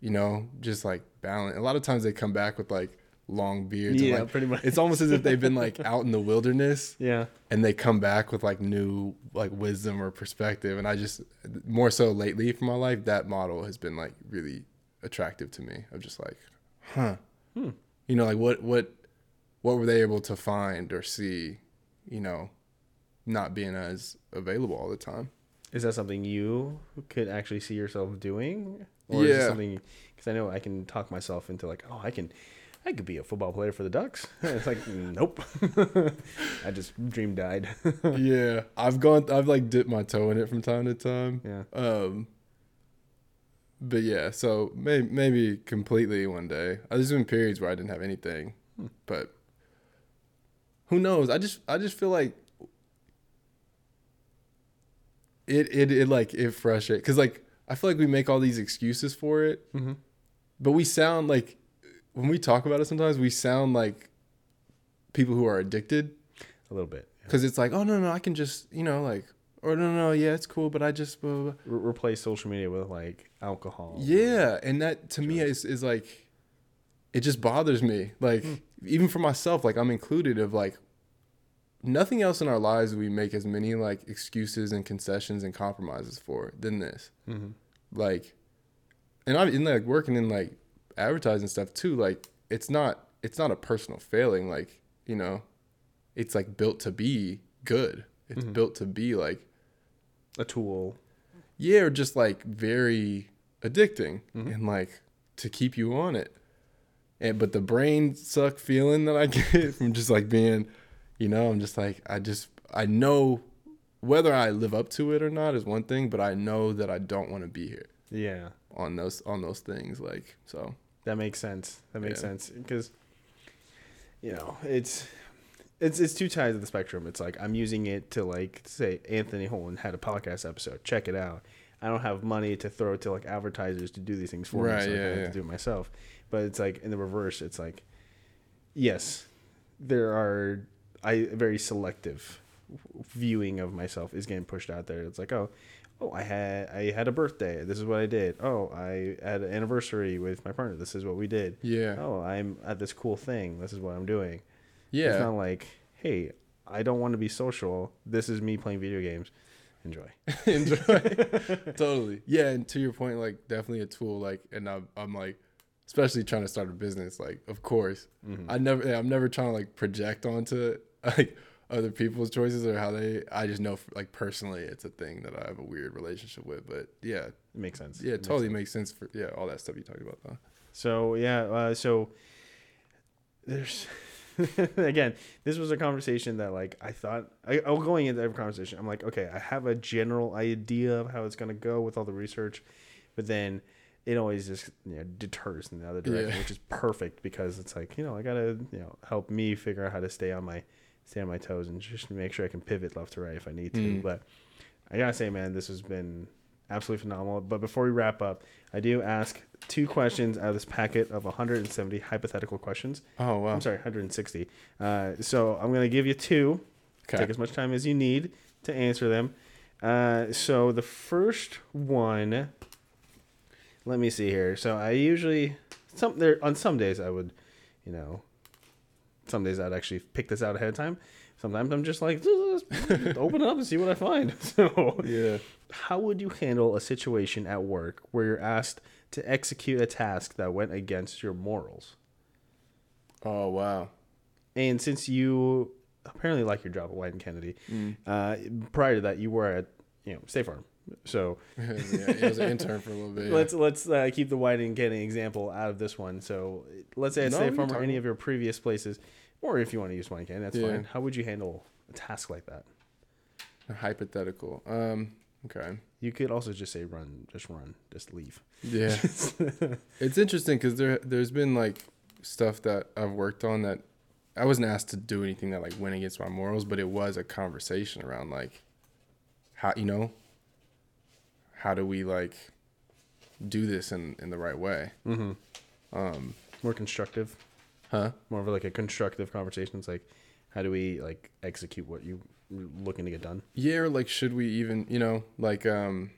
you know just like balance A lot of times they come back with like long beards. and, Yeah, like, pretty much. it's almost as if they've been like *laughs* out in the wilderness yeah. and they come back with like new like wisdom or perspective and i just more so lately for my life that model has been like really attractive to me of just like huh Hmm. you know like what what what were they able to find or see you know not being as available all the time Is that something you could actually see yourself doing? Or is it Yeah. something because I know I can talk myself into like, oh, I can, I could be a football player for the Ducks. *laughs* it's like, nope. *laughs* I just dream died. *laughs* yeah i've gone i've like dipped my toe in it from time to time yeah. Um, but yeah, so maybe maybe completely one day. Uh, There's been periods where I didn't have anything, Hmm. but who knows? I just I just feel like it it it like it frustrates because like I feel like we make all these excuses for it, Mm-hmm. but we sound like when we talk about it sometimes we sound like people who are addicted A little bit. yeah. because it's like oh no no I can just you know like or no no yeah it's cool but I just blah, blah, blah. Re- replace social media with like alcohol. Yeah, and that to me is is like it just bothers me. Like Hmm. even for myself, like I'm included of like nothing else in our lives we make as many like excuses and concessions and compromises for than this. Mm-hmm. Like and I'm in like working in like advertising stuff too, like it's not it's not a personal failing, like, you know, it's like built to be good. It's Mhm. built to be like A tool. yeah, or just like very addicting Mhm. and like to keep you on it. And but the brain suck feeling that I *laughs* get from just like being, you know, I'm just like I just I know whether I live up to it or not is one thing, but I know that I don't want to be here Yeah. on those on those things. Like so, That makes sense. That makes Yeah. sense because you know it's it's it's two sides of the spectrum. It's like I'm using it to like say Anthony Holton had a podcast episode. Check it out. I don't have money to throw to like advertisers to do these things for me, Right, so I yeah, kinda have yeah. to do it myself. But it's like in the reverse. It's like yes, there are I very selective viewing of myself is getting pushed out there. It's like oh. Oh, I had I had a birthday. This is what I did. Oh, I had an anniversary with my partner. This is what we did yeah, oh, I'm at this cool thing. This is what I'm doing. Yeah. It's not like, hey, I don't want to be social. This is me playing video games. Enjoy. *laughs* enjoy. *laughs* totally. Yeah, and to your point, like definitely a tool. Like, and I'm, I'm like, especially trying to start a business. Like, of course, Mhm. I never, I'm never trying to like project onto. *laughs* Like, other people's choices or how they. I just know, like personally, it's a thing that I have a weird relationship with. But yeah, It makes sense. yeah, it makes totally sense. makes sense for yeah all that stuff you talked about though. So yeah, uh, so there's *laughs* again, this was a conversation that like I thought I, I was going into every conversation. I'm like, okay, I have a general idea of how it's gonna go with all the research, but then it always just you know deters in the other direction, Yeah. which is perfect because it's like you know I gotta you know help me figure out how to stay on my stay on my toes and just make sure I can pivot left to right if I need to. Mm. But I gotta say, man, this has been absolutely phenomenal. But before we wrap up, I do ask two questions out of this packet of 170 hypothetical questions. Oh wow. I'm sorry, 160. Uh, so I'm gonna give you two. Okay. Take as much time as you need to answer them. Uh, so the first one, let me see here. So I usually some there on some days I would, you know, some days I'd actually pick this out ahead of time. Sometimes I'm just like, *laughs* open it up and see what I find. *laughs* So Yeah. how would you handle a situation at work where you're asked to execute a task that went against your morals? Oh wow. And since you apparently like your job at Wieden+Kennedy, Mm. uh, prior to that, you were at you know State Farm. So *laughs* yeah, it was an intern for a little bit. Yeah. let's let's uh, keep the Wieden+Kennedy example out of this one. So let's say at No, State Farm or any of your previous places, or if you want to use Wieden that's Yeah. fine. How would you handle a task like that? hypothetical. Um. Okay. You could also just say run, just run, just leave. Yeah. *laughs* it's interesting because there there's been like stuff that I've worked on that I wasn't asked to do anything that like went against my morals, but it was a conversation around like how you know how do we like do this in in the right way? Mm-hmm. Um. More constructive. Huh. more of like a constructive conversation. It's like, how do we like execute what you're looking to get done? Yeah, or like should we even, you know, like um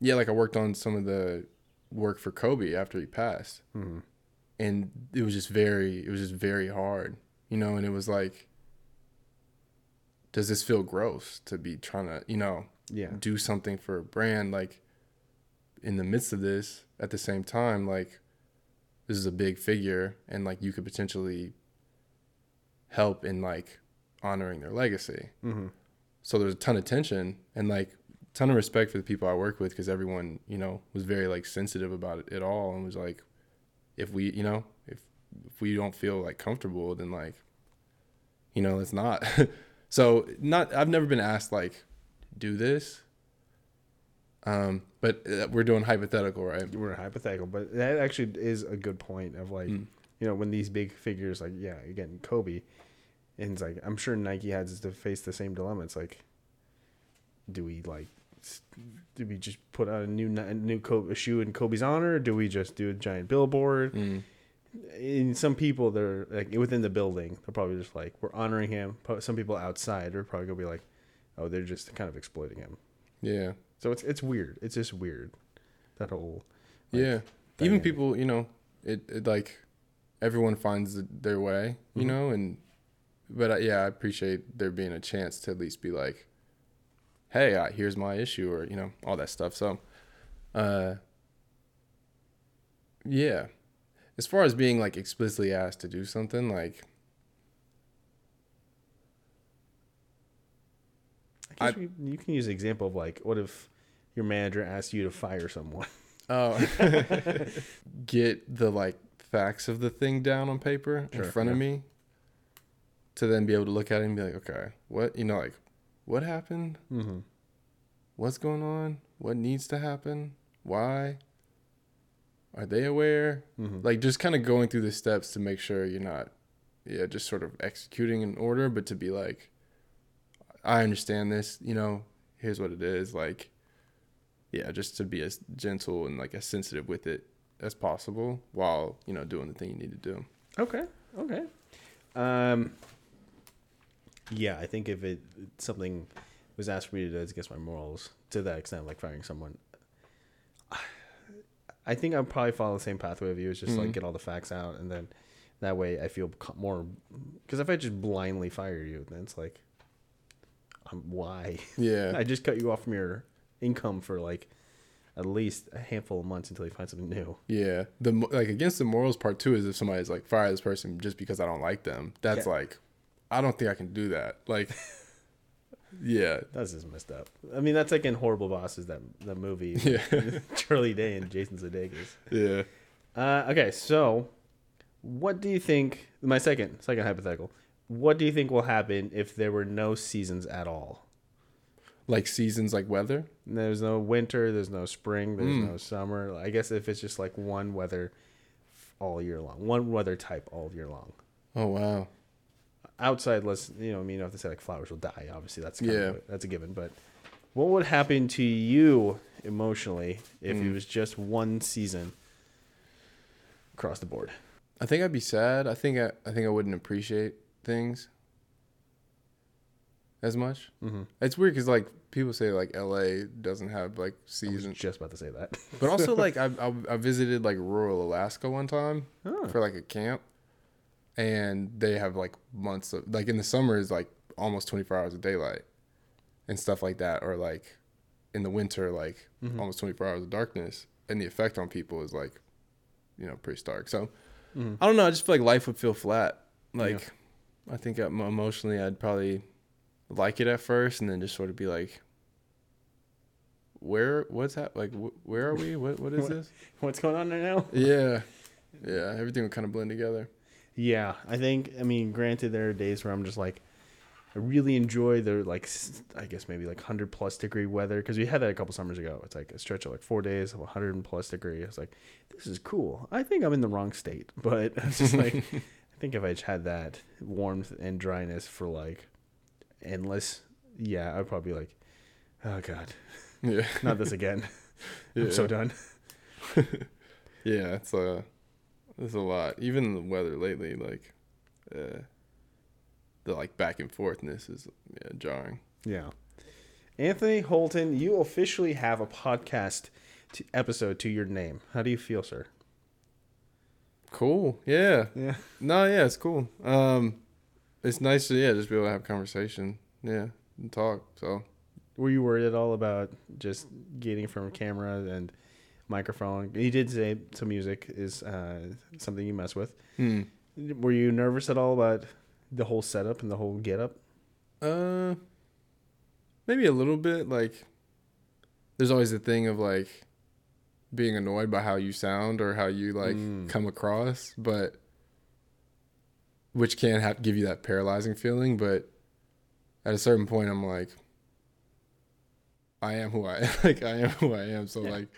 yeah, like I worked on some of the work for Kobe after he passed. Mm-hmm. And it was just very it was just very hard, you know, and it was like does this feel gross to be trying to, you know, Yeah. do something for a brand like in the midst of this at the same time like this is a big figure and like you could potentially help in like honoring their legacy Mm-hmm. so there's a ton of tension and like ton of respect for the people I work with because everyone you know was very like sensitive about it at all and was like if we you know if if we don't feel like comfortable then like you know it's not *laughs* so not I've never been asked like do this um but uh, we're doing hypothetical right We're hypothetical, but that actually is a good point of like, Mm. you know, when these big figures, like, yeah, again, Kobe, and it's like, I'm sure Nike has to face the same dilemma. It's like, do we like, do we just put out a new a new Kobe, a shoe in Kobe's honor? Or do we just do a giant billboard? Mm. in some people they're like within the building they're probably just like we're honoring him some people outside are probably gonna be like oh they're just kind of exploiting him. Yeah. So it's it's weird. It's just weird that whole like, yeah. Even dynamic. people you know it, it like everyone finds their way you Mhm. know and but uh, yeah i appreciate there being a chance to at least be like hey uh, here's my issue or you know all that stuff. So uh yeah. As far as being like explicitly asked to do something like I you can use an example of like what if your manager asks you to fire someone? Oh. *laughs* *laughs* Get the like facts of the thing down on paper Sure, in front of me to then be able to look at it and be like okay what you know like what happened? Mm-hmm. what's going on? What needs to happen? Why? Are they aware? Mm-hmm. like just kind of going through the steps to make sure you're not yeah just sort of executing an order but to be like i understand this you know here's what it is like yeah just to be as gentle and like as sensitive with it as possible while you know doing the thing you need to do. Okay okay. Um yeah i think if it something was asked for me to do it's against my morals to that extent like firing someone. I think i'd probably follow the same pathway of you it's just like Mhm. get all the facts out and then that way i feel more because if i just blindly fire you then it's like um, why yeah *laughs* i just cut you off from your income for like at least a handful of months until you find something new yeah the like against the morals part too is if somebody's like fire this person just because i don't like them that's Yeah. like I don't think I can do that. Like, *laughs* yeah, That's just messed up. I mean, that's like in Horrible Bosses, that the movie. *laughs* yeah, Charlie Day and Jason Sudeikis. yeah. Uh, okay, so what do you think? My second second hypothetical. What do you think will happen if there were no seasons at all? Like seasons, like weather. There's no winter. There's no spring. There's Mm. no summer. I guess if it's just like one weather all year long, one weather type all year long. Oh wow. Outside, let's you know, I mean, you don't have to say like flowers will die. Obviously, that's Yeah. a, that's a given. But what would happen to you emotionally if it Mm. was just one season across the board? I think I'd be sad. I think I, I think I wouldn't appreciate things as much. Mm-hmm. It's weird because like people say like L.A. doesn't have like I was seasons, just about to say that. *laughs* but also like I, I I visited like rural Alaska one time Oh. for like a camp, and they have like months of like in the summer is like almost twenty four hours of daylight, and stuff like that, or like in the winter like Mhm. almost twenty four hours of darkness, and the effect on people is like, you know, pretty stark. So Mhm. I don't know. I just feel like life would feel flat. Like, I think um, emotionally, I'd probably like it at first, and then just sort of be like, "Where? What's that? Like, wh- where are we? What? What is *laughs* What? this?" What's going on right now? yeah, yeah. Everything would kind of blend together. Yeah, I think. I mean, granted, there are days where I'm just like, I really enjoy the like, I guess maybe like hundred plus degree weather because we had that a couple summers ago. It's like a stretch of like four days of hundred and plus degree. It's like, this is cool. I think I'm in the wrong state, but *laughs* it's just like, think if I just had that warmth and dryness for like endless, yeah, I'd probably be like, oh god, Yeah, *laughs* not this again. yeah. *laughs* I'm so done. *laughs* yeah. It's uh, it's a lot. Even the weather lately, like, uh, the like back and forthness is yeah, jarring. Yeah. Anthony Holton, you officially have a podcast to episode to your name. How do you feel, sir? Cool. Yeah. Yeah. No, yeah, it's cool. Um, it's nice to yeah just be able to have conversation. Yeah, and talk. So Were you worried at all about just getting from camera and microphone? You did say some music is uh, something you mess with. hmm. Were you nervous at all about the whole setup and the whole get up? Uh, maybe a little bit. Like, there's always the thing of like being annoyed by how you sound or how you like Mm. come across, but which can have give you that paralyzing feeling. But at a certain point, I'm like, I am who I am. *laughs* like. I am who I am. So Yeah. like,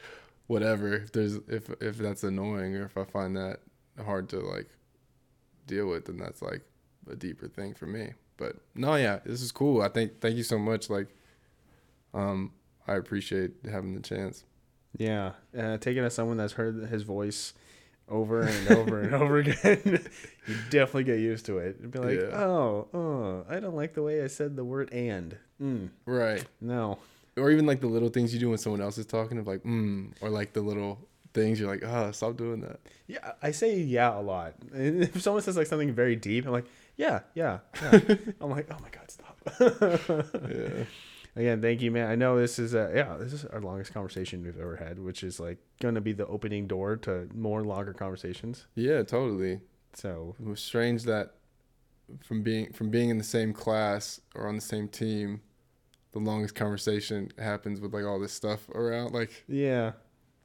whatever. If there's if if that's annoying or if I find that hard to like deal with, then that's like a deeper thing for me. But no, yeah, this is cool. I think thank you so much. Like, um, I appreciate having the chance. Yeah, uh, taking as someone that's heard his voice over and *laughs* over and over again, *laughs* you definitely get used to it. You'd be like, Yeah. oh, oh, I don't like the way I said the word and. Mm, Right. no. Or even like the little things you do when someone else is talking of like, mm, or like the little things you're like, oh, stop doing that. Yeah, I say yeah a lot. *laughs* And if someone says like something very deep, I'm like, yeah, yeah, yeah. I'm like, oh my god, stop. Yeah. Again, thank you, man. I know this is a yeah, this is our longest conversation we've ever had, which is like gonna be the opening door to more longer conversations. yeah, totally. So It was strange that from being from being in the same class or on the same team, the longest conversation happens with like all this stuff around. Like, yeah,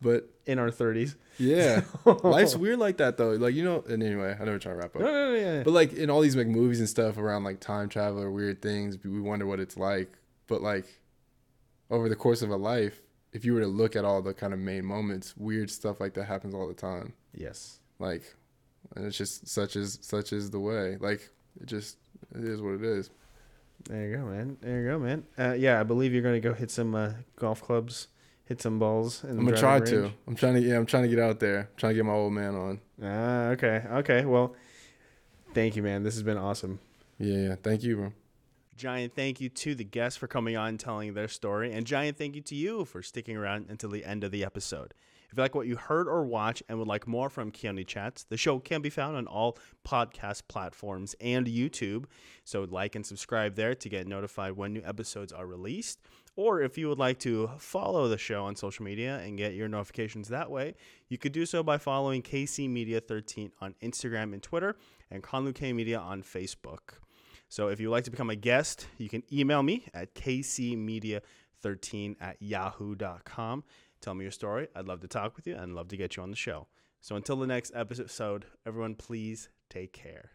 but in our 30s. yeah, *laughs* life's weird like that though. Like you know. And anyway, I know we're trying to wrap up. No, no, no, yeah. But like in all these like movies and stuff around like time travel or weird things, we wonder what it's like. But like over the course of a life, if you were to look at all the kind of main moments, weird stuff like that happens all the time. yes. Like, and it's just such as such is the way. Like it just it is what it is. There you go, man. There you go, man. Uh, yeah, I believe you're gonna go hit some uh, golf clubs, hit some balls. In the I'm gonna try driving to. I'm trying to. Yeah, I'm trying to get out there. I'm trying to get my old man on. Ah, okay, okay. Well, thank you, man. This has been awesome. Yeah, yeah. Thank you, bro. Giant thank you to the guests for coming on and telling their story, and giant thank you to you for sticking around until the end of the episode. If you like what you heard or watch and would like more from Keoni Chats, the show can be found on all podcast platforms and YouTube. So like and subscribe there to get notified when new episodes are released. Or if you would like to follow the show on social media and get your notifications that way, you could do so by following KC Media 13 on Instagram and Twitter and Conlu K Media on Facebook. So if you'd like to become a guest, you can email me at kcmedia13 at yahoo.com. Tell me your story. I'd love to talk with you and love to get you on the show. So until the next episode, everyone, please take care.